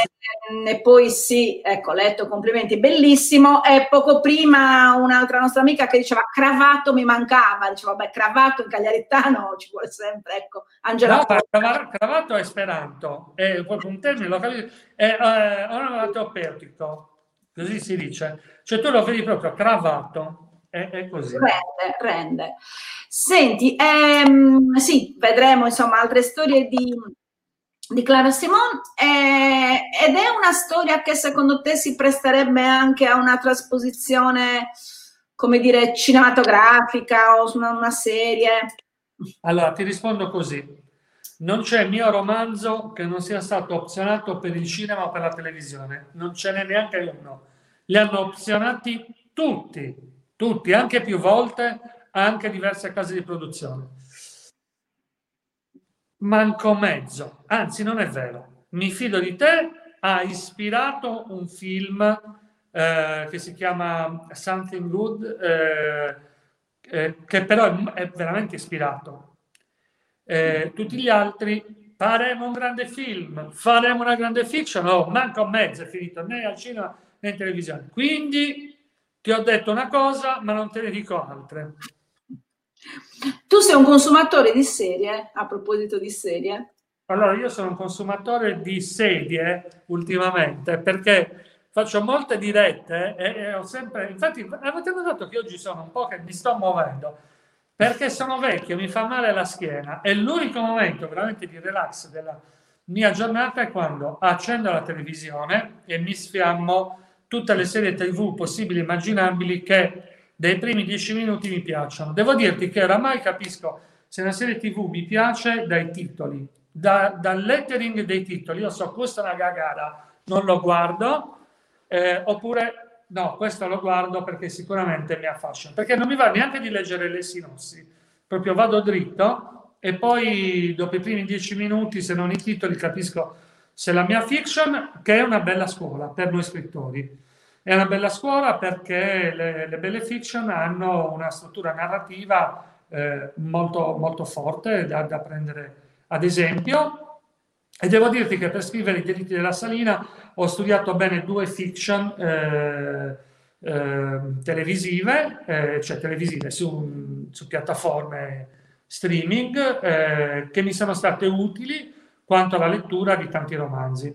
e poi sì, ecco, letto complimenti, bellissimo. E poco prima un'altra nostra amica che diceva cravato mi mancava, diceva vabbè cravato in cagliaritano ci vuole sempre, ecco. Angela no, cravato, cravato è esperanto, è proprio un termine, lo capisco, è eh, onomatopetico, così si dice. Cioè tu lo vedi proprio cravato, è, è così. Rende, rende. Senti, ehm, sì, vedremo insomma altre storie di di Clara Simon eh, ed è una storia che secondo te si presterebbe anche a una trasposizione, come dire, cinematografica o una, una serie? Allora, ti rispondo così. Non c'è mio romanzo che non sia stato opzionato per il cinema o per la televisione, non ce n'è neanche uno. Li hanno opzionati tutti, tutti, anche più volte, anche diverse case di produzione. Manco mezzo, anzi non è vero, mi fido di te, ha ispirato un film eh, che si chiama Something Good, eh, eh, che però è, veramente ispirato. Eh, tutti gli altri faremo un grande film, faremo una grande fiction, no, manco mezzo è finito né al cinema né in televisione. Quindi ti ho detto una cosa, ma non te ne dico altre. Tu sei un consumatore di serie, a proposito di serie? Allora, io sono un consumatore di sedie ultimamente perché faccio molte dirette e, e ho sempre, infatti avete notato che oggi sono un po' che mi sto muovendo perché sono vecchio, mi fa male la schiena e l'unico momento veramente di relax della mia giornata è quando accendo la televisione e mi sfiammo tutte le serie tv possibili e immaginabili che dei primi dieci minuti mi piacciono. Devo dirti che oramai capisco se una serie tv mi piace dai titoli, da, dal lettering dei titoli. Io so, questa è una gagara, non lo guardo, eh, oppure no, questo lo guardo perché sicuramente mi affascina, perché non mi va neanche di leggere le sinossi, proprio vado dritto e poi dopo i primi dieci minuti, se non i titoli, capisco se la mia fiction, che è una bella scuola per noi scrittori, è una bella scuola perché le, le belle fiction hanno una struttura narrativa eh, molto, molto forte da, da, prendere ad esempio E devo dirti che per scrivere i delitti della Salina ho studiato bene due fiction eh, eh, televisive, eh, cioè televisive su, su piattaforme streaming, eh, che mi sono state utili quanto alla lettura di tanti romanzi.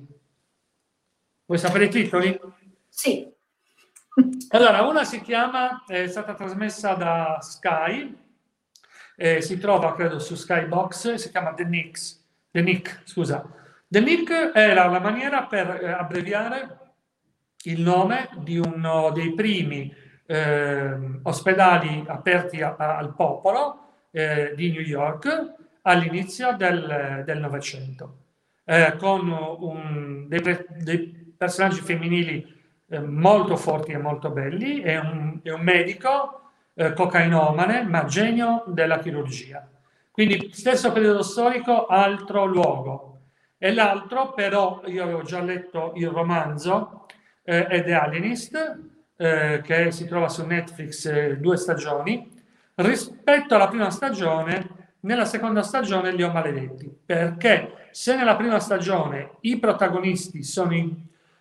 Vuoi sapere i titoli? Sì. Allora, una si chiama, è stata trasmessa da Sky, eh, si trova credo su Skybox, si chiama The Knicks, The Nick, scusa. The Nick era la maniera per eh, abbreviare il nome di uno dei primi eh, ospedali aperti a, a, al popolo eh, di New York all'inizio del, del Novecento, eh, con un, dei, dei, personaggi femminili eh, molto forti e molto belli e un, e un medico eh, cocainomane, ma genio della chirurgia. Quindi stesso periodo storico, altro luogo. E l'altro, però, io avevo già letto il romanzo, eh, è The Alienist, eh, che si trova su Netflix eh, due stagioni. Rispetto alla prima stagione, nella seconda stagione li ho maledetti, perché se nella prima stagione i protagonisti sono in,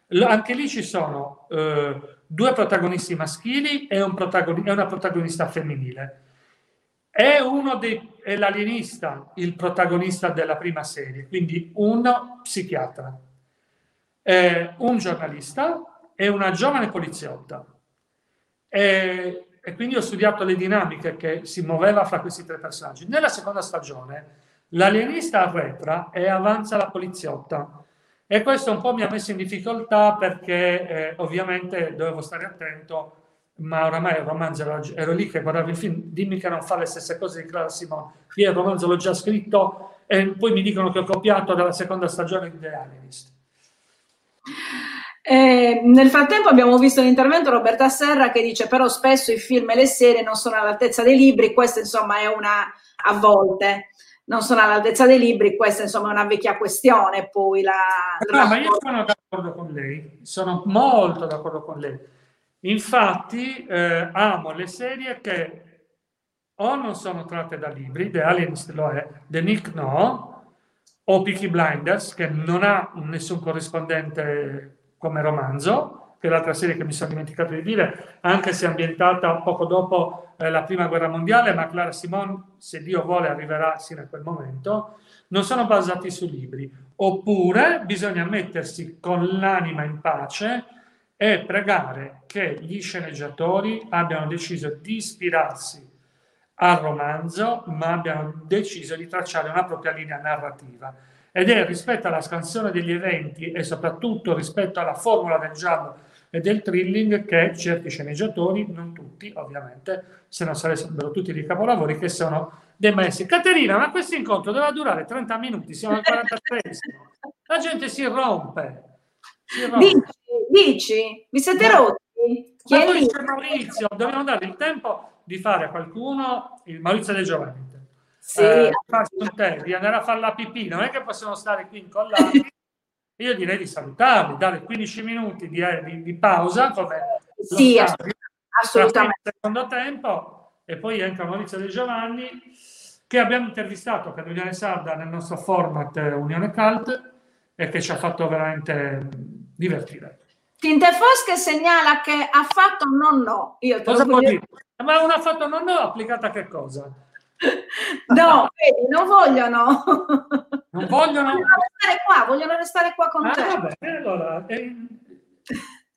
anche lì ci sono eh, due protagonisti maschili e, un protagonista, e una protagonista femminile. È dei è l'alienista il protagonista della prima serie, quindi un psichiatra, eh, un giornalista e una giovane poliziotta. E, e quindi ho studiato le dinamiche che si muoveva fra questi tre personaggi. Nella seconda stagione l'alienista arretra e avanza la poliziotta. E questo un po' mi ha messo in difficoltà perché eh, ovviamente dovevo stare attento, ma oramai il romanzo ero, ero, lì che guardavo il film, dimmi che non fa le stesse cose di Clara Simone. Io il romanzo l'ho già scritto e poi mi dicono che ho copiato dalla seconda stagione di The Alienist. Eh, nel frattempo abbiamo visto l'intervento di Roberta Serra che dice però spesso i film e le serie non sono all'altezza dei libri, questa insomma è una a volte non sono all'altezza dei libri, questa insomma è una vecchia questione. Poi la, no, ma io sono d'accordo con lei, sono molto d'accordo con lei. Infatti eh, amo le serie che o non sono tratte da libri, The Alienist lo è, The Nick no, o Peaky Blinders che non ha nessun corrispondente come romanzo, che è l'altra serie che mi sono dimenticato di dire, anche se ambientata poco dopo eh, la prima guerra mondiale, ma Clara Simone, se Dio vuole, arriverà sino a quel momento, non sono basati su libri. Oppure bisogna mettersi con l'anima in pace e pregare che gli sceneggiatori abbiano deciso di ispirarsi al romanzo, ma abbiano deciso di tracciare una propria linea narrativa ed è rispetto alla scansione degli eventi e soprattutto rispetto alla formula del giallo e del thrilling che certi sceneggiatori, non tutti ovviamente, se non sarebbero tutti dei capolavori, che sono dei maestri. Caterina, ma questo incontro doveva durare 30 minuti, siamo al 43 La gente si rompe. Si rompe. Dici, dici, vi siete rotti? Ma poi c'è Maurizio, dobbiamo dare il tempo di fare a qualcuno il Maurizio De Giovanni sì. eh, di andare a fare la pipì, non è che possiamo stare qui incollati. Io direi di salutarli, dare 15 minuti di, eh, di, di pausa, come sì, assolutamente. Il secondo tempo, e poi entra Maurizio De Giovanni, che abbiamo intervistato per Unione Sarda nel nostro format eh, Unione Cult e che ci ha fatto veramente divertire. Tinte Fosche segnala che ha fatto non no. Io cosa può dire? Ma una fatto non no applicata a che cosa? No, vedi, non vogliono. Non vogliono? Vogliono restare qua, vogliono restare qua con ah, te. Vabbè, allora, eh,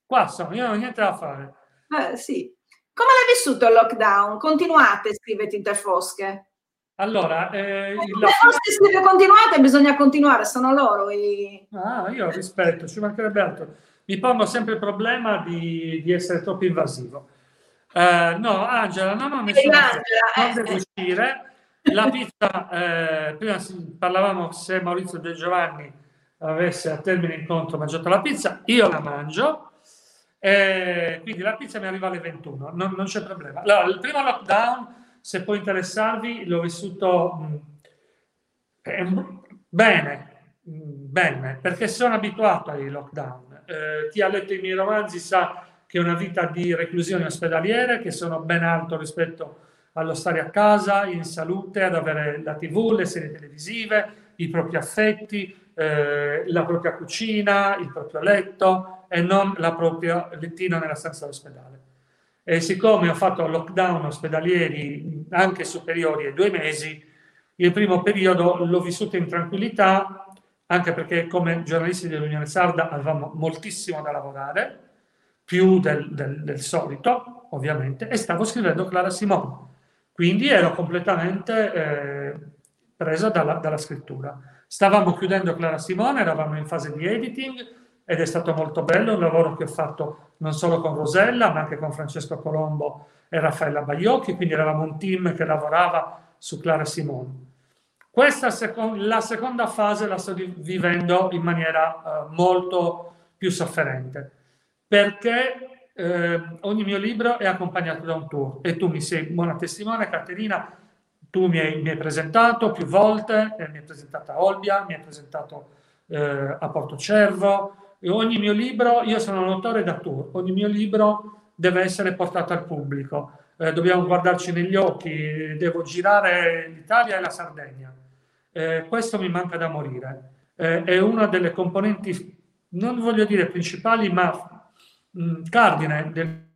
qua sono, io non ho niente da fare. Eh, sì. Come l'hai vissuto il lockdown? Continuate, scrive Tinterfosche. Allora, eh, il Tinterfosche scrive continuate, bisogna continuare, sono loro i... Ah, io rispetto, ci mancherebbe altro. Mi pongo sempre il problema di, di essere troppo invasivo eh, no, Angela, no, no, nessuna non devo uscire. La pizza, eh, prima parlavamo se Maurizio De Giovanni avesse a termine incontro mangiato la pizza, io la mangio, eh, quindi la pizza mi arriva alle 21, non, non c'è problema. Allora, il primo lockdown, se può interessarvi, l'ho vissuto mh, eh, bene, mh, bene, perché sono abituato ai lockdown. Eh, chi ha letto i miei romanzi sa che una vita di reclusione ospedaliere, che sono ben alto rispetto allo stare a casa, in salute, ad avere la tv, le serie televisive, i propri affetti, eh, la propria cucina, il proprio letto e non la propria lettina nella stanza dell'ospedale. E siccome ho fatto lockdown ospedalieri anche superiori ai due mesi, il primo periodo l'ho vissuto in tranquillità, anche perché come giornalisti dell'Unione Sarda avevamo moltissimo da lavorare, più del, del, del solito, ovviamente, e stavo scrivendo Clara Simone. Quindi ero completamente eh, preso dalla, dalla, scrittura. Stavamo chiudendo Clara Simone, eravamo in fase di editing ed è stato molto bello un lavoro che ho fatto non solo con Rosella, ma anche con Francesco Colombo e Raffaella Baiocchi, quindi eravamo un team che lavorava su Clara Simone. Questa seco- la seconda fase la sto vivendo in maniera uh, molto più sofferente perché eh, ogni mio libro è accompagnato da un tour e tu mi sei buona testimone, Caterina, tu mi hai, mi hai presentato più volte, eh, mi hai presentato a Olbia, mi hai presentato eh, a Porto Cervo, e ogni mio libro, io sono un autore da tour, ogni mio libro deve essere portato al pubblico, eh, dobbiamo guardarci negli occhi, devo girare l'Italia e la Sardegna. Eh, questo mi manca da morire. Eh, è una delle componenti, non voglio dire principali, ma Mm, cardine del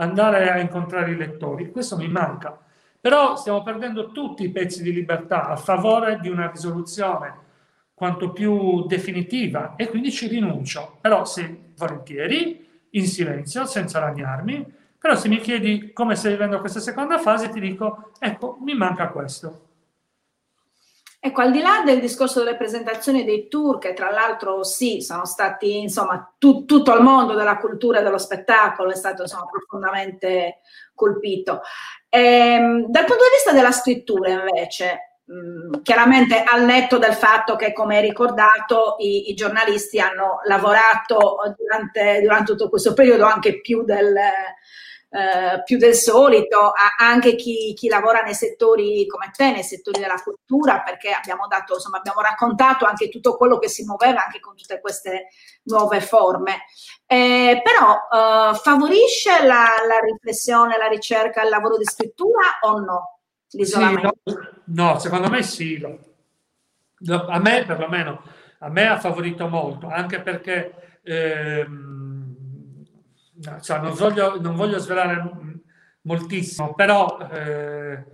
andare a incontrare i lettori. Questo mi manca. Però stiamo perdendo tutti i pezzi di libertà a favore di una risoluzione quanto più definitiva e quindi ci rinuncio. Però se volentieri, in silenzio, senza lagnarmi, però se mi chiedi come stai vivendo questa seconda fase, ti dico, ecco, mi manca questo. Ecco, al di là del discorso delle presentazioni dei tour, che tra l'altro sì, sono stati, insomma, tu, tutto il mondo della cultura e dello spettacolo è stato insomma, profondamente colpito. Ehm, dal punto di vista della scrittura, invece, mh, chiaramente al netto del fatto che, come hai ricordato, i, i giornalisti hanno lavorato durante, durante, tutto questo periodo anche più del eh, più del solito, anche chi, chi, lavora nei settori come te, nei settori della cultura, perché abbiamo dato, insomma, abbiamo raccontato anche tutto quello che si muoveva anche con tutte queste nuove forme. Eh, però eh, favorisce la, la, riflessione, la ricerca, il lavoro di scrittura o no? L'isolamento? Sì, no, no, secondo me sì. A me perlomeno, a me ha favorito molto, anche perché ehm, cioè, non, voglio, non, voglio, svelare moltissimo, però eh,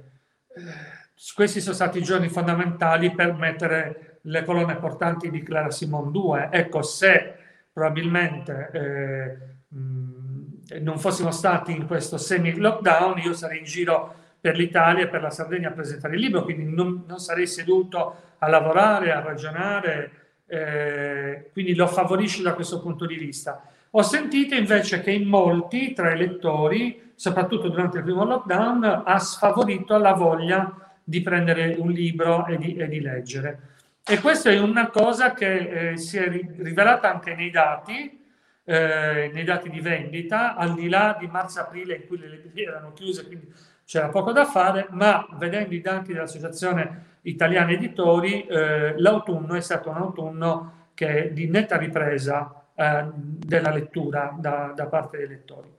questi sono stati i giorni fondamentali per mettere le colonne portanti di Clara Simon 2. Ecco, se probabilmente eh, non fossimo stati in questo semi-lockdown, io sarei in giro per l'Italia e per la Sardegna a presentare il libro, quindi non, non sarei seduto a lavorare, a ragionare, eh, quindi lo favorisce da questo punto di vista. Ho sentito invece che in molti tra i lettori, soprattutto durante il primo lockdown, ha sfavorito la voglia di prendere un libro e di, e di leggere. E questa è una cosa che eh, si è rivelata anche nei dati, eh, nei dati di vendita, al di là di marzo-aprile in cui le librerie erano chiuse, quindi c'era poco da fare, ma vedendo i dati dell'Associazione Italiana Editori, eh, l'autunno è stato un autunno che di netta ripresa eh, della lettura da, da parte dei lettori.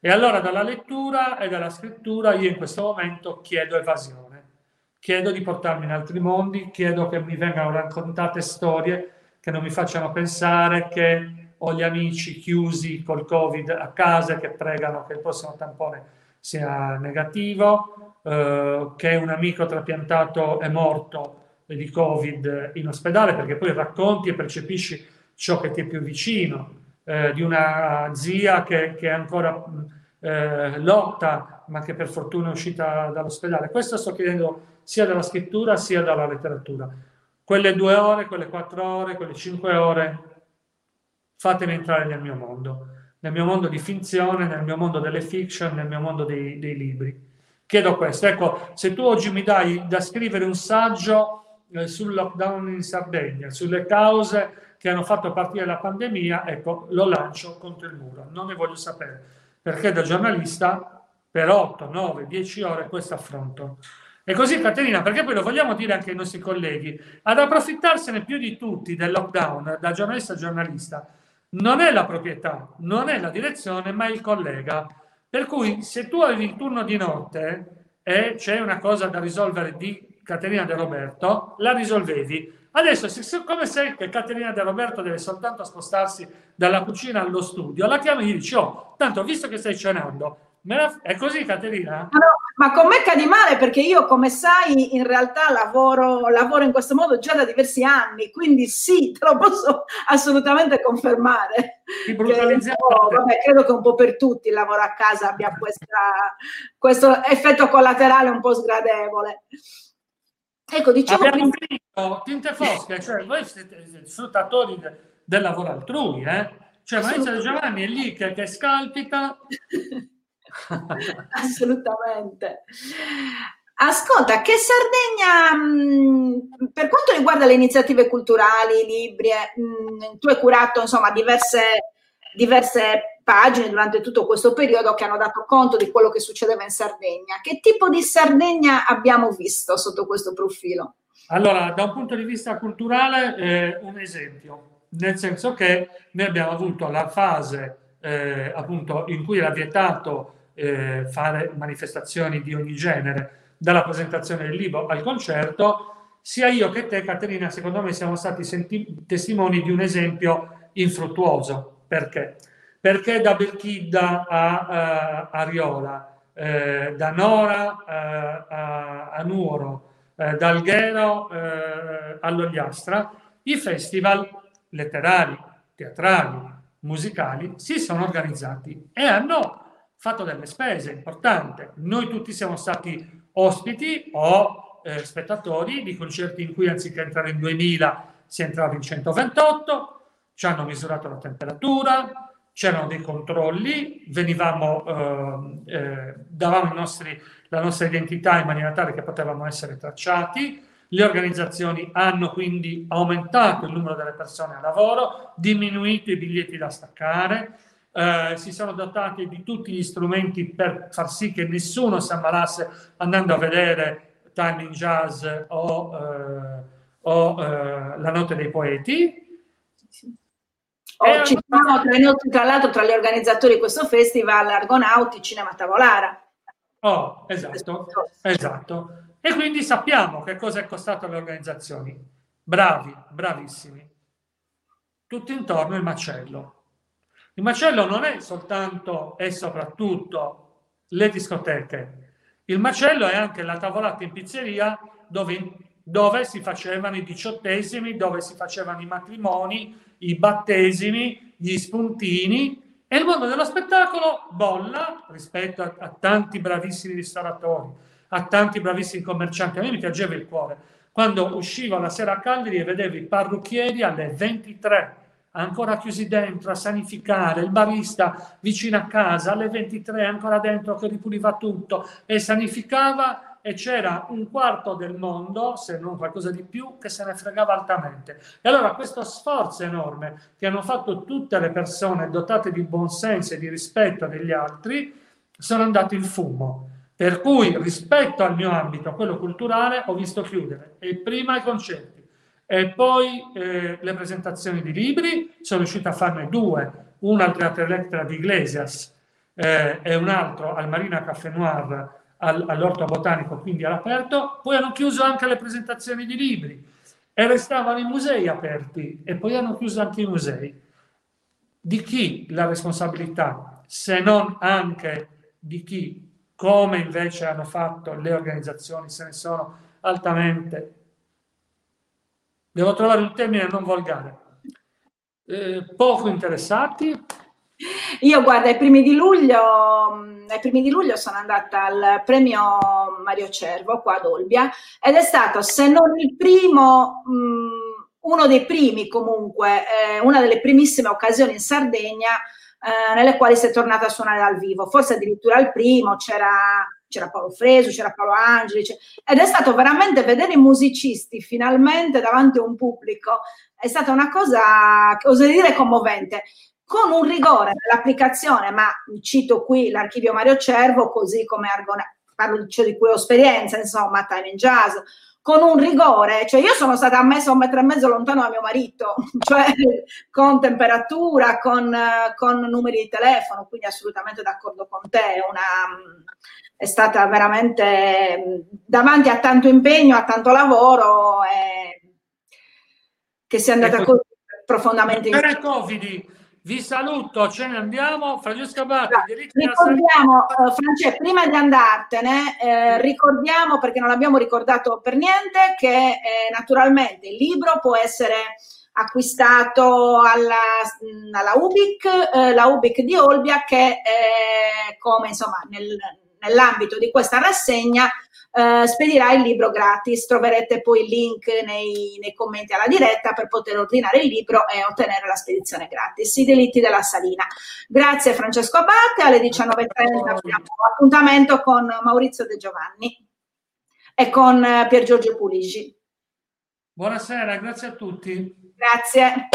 E allora dalla lettura e dalla scrittura io in questo momento chiedo evasione, chiedo di portarmi in altri mondi, chiedo che mi vengano raccontate storie che non mi facciano pensare che ho gli amici chiusi col Covid a casa che pregano che il prossimo tampone sia negativo, eh, che un amico trapiantato è morto di Covid in ospedale, perché poi racconti e percepisci ciò che ti è più vicino, eh, di una zia che, che ancora eh, lotta, ma che per fortuna è uscita dall'ospedale. Questo sto chiedendo sia dalla scrittura sia dalla letteratura. Quelle due ore, quelle quattro ore, quelle cinque ore, fatemi entrare nel mio mondo, nel mio mondo di finzione, nel mio mondo delle fiction, nel mio mondo dei, dei libri. Chiedo questo. Ecco, se tu oggi mi dai da scrivere un saggio eh, sul lockdown in Sardegna, sulle cause che hanno fatto partire la pandemia, ecco, lo lancio contro il muro. Non ne voglio sapere, perché da giornalista per 8, 9, 10 ore questo affronto. E così Caterina, perché poi lo vogliamo dire anche ai nostri colleghi, ad approfittarsene più di tutti del lockdown, da giornalista a giornalista, non è la proprietà, non è la direzione, ma il collega. Per cui se tu avevi il turno di notte e c'è una cosa da risolvere di Caterina De Roberto, la risolvevi Adesso, siccome sai che Caterina De Roberto deve soltanto spostarsi dalla cucina allo studio, la chiami e gli dici, oh, tanto visto che stai cenando, è così Caterina? No, ma con me cadi male perché io, come sai, in realtà lavoro, lavoro, in questo modo già da diversi anni, quindi sì, te lo posso assolutamente confermare. Che, vabbè, credo che un po' per tutti il lavoro a casa abbia questa, questo effetto collaterale un po' sgradevole. Ecco, diciamo Abbiamo tinte fosche, cioè voi siete sfruttatori del lavoro altrui, eh? Cioè Maurizio Giovanni è lì che, che scalpita Assolutamente. Ascolta, che Sardegna, mh, per quanto riguarda le iniziative culturali, libri, mh, tu hai curato insomma diverse, diverse pagine durante tutto questo periodo che hanno dato conto di quello che succedeva in Sardegna. Che tipo di Sardegna abbiamo visto sotto questo profilo? Allora, da un punto di vista culturale, eh, un esempio, nel senso che noi abbiamo avuto la fase eh, appunto in cui era vietato eh, fare manifestazioni di ogni genere, dalla presentazione del libro al concerto, sia io che te, Caterina, secondo me siamo stati senti- testimoni di un esempio infruttuoso. Perché? Perché da Belchidda a uh, Ariola, eh, da Nora uh, a, a Nuoro, eh, da Alghero eh, all'Ogliastra, i festival letterari, teatrali, musicali si sono organizzati e hanno fatto delle spese importanti. Noi tutti siamo stati ospiti o eh, spettatori di concerti in cui anziché entrare in 2000 si entrava in 128, ci hanno misurato la temperatura, c'erano dei controlli, venivamo, eh, eh, davamo nostri, la nostra identità in maniera tale che potevamo essere tracciati. Le organizzazioni hanno quindi aumentato il numero delle persone a lavoro, diminuito i biglietti da staccare, eh, si sono dotati di tutti gli strumenti per far sì che nessuno si ammalasse andando a vedere Timing Jazz o, eh, o eh, La Notte dei Poeti. Oh, ci sono tra, tra l'altro tra gli organizzatori di questo festival Argonauti Cinema Tavolara. Oh, esatto, esatto. E quindi sappiamo che cosa è costato alle organizzazioni. Bravi, bravissimi. Tutto intorno il macello. Il macello non è soltanto e soprattutto le discoteche. Il macello è anche la tavolata in pizzeria dove, dove si facevano i diciottesimi, dove si facevano i matrimoni, i battesimi, gli spuntini e il mondo dello spettacolo bolla rispetto a, a tanti bravissimi ristoratori, a tanti bravissimi commercianti. A me mi piaceva il cuore quando uscivo la sera a Cagliari e vedevo i parrucchieri alle 23 ancora chiusi dentro a sanificare, il barista vicino a casa alle 23 ancora dentro che ripuliva tutto e sanificava e c'era un quarto del mondo, se non qualcosa di più, che se ne fregava altamente. E allora questo sforzo enorme che hanno fatto tutte le persone dotate di buonsenso e di rispetto degli altri sono andati in fumo. Per cui rispetto al mio ambito, quello culturale, ho visto chiudere e prima i concerti e poi eh, le presentazioni di libri, sono riuscito a farne due, una al Teatro Electra di Iglesias eh, e un altro al Marina Café Noir all'Orto Botanico, quindi all'aperto. Poi hanno chiuso anche le presentazioni di libri e restavano i musei aperti e poi hanno chiuso anche i musei. Di chi la responsabilità, se non anche di chi, come invece hanno fatto le organizzazioni, se ne sono altamente Devo trovare un termine non volgare. Eh, poco interessati. Io guarda, ai primi, di luglio, ai primi di luglio sono andata al premio Mario Cervo qua ad Olbia ed è stato, se non il primo, mm, uno dei primi comunque, eh, una delle primissime occasioni in Sardegna eh, nelle quali si è tornata a suonare dal vivo, forse addirittura il primo, c'era c'era Paolo Fresu, c'era Paolo Angeli, ed è stato veramente vedere i musicisti finalmente davanti a un pubblico, è stata una cosa, oserei dire, commovente con un rigore nell'applicazione, ma cito qui l'archivio Mario Cervo, così come Argona, parlo di cui ho esperienza, insomma, Time in Jazz, con un rigore, cioè io sono stata messa un metro e mezzo lontano da mio marito, cioè con temperatura, con, con numeri di telefono, quindi assolutamente d'accordo con te, una, è stata veramente davanti a tanto impegno, a tanto lavoro. E, che sia andata ecco, così profondamente in Covid, vi saluto, ce ne andiamo. Francesca Batti, ricordiamo, uh, Francesca, prima di andartene, eh, ricordiamo, perché non l'abbiamo ricordato per niente, che eh, naturalmente il libro può essere acquistato alla, alla UBIC, eh, la UBIC di Olbia, che eh, come insomma nel, nell'ambito di questa rassegna eh, spedirà il libro gratis. Troverete poi il link nei, nei, commenti alla diretta per poter ordinare il libro e ottenere la spedizione gratis. I delitti della Salina. Grazie Francesco Abate, alle 19.30 abbiamo appuntamento con Maurizio De Giovanni e con eh, Pier Giorgio Puligi. Buonasera, grazie a tutti. Grazie.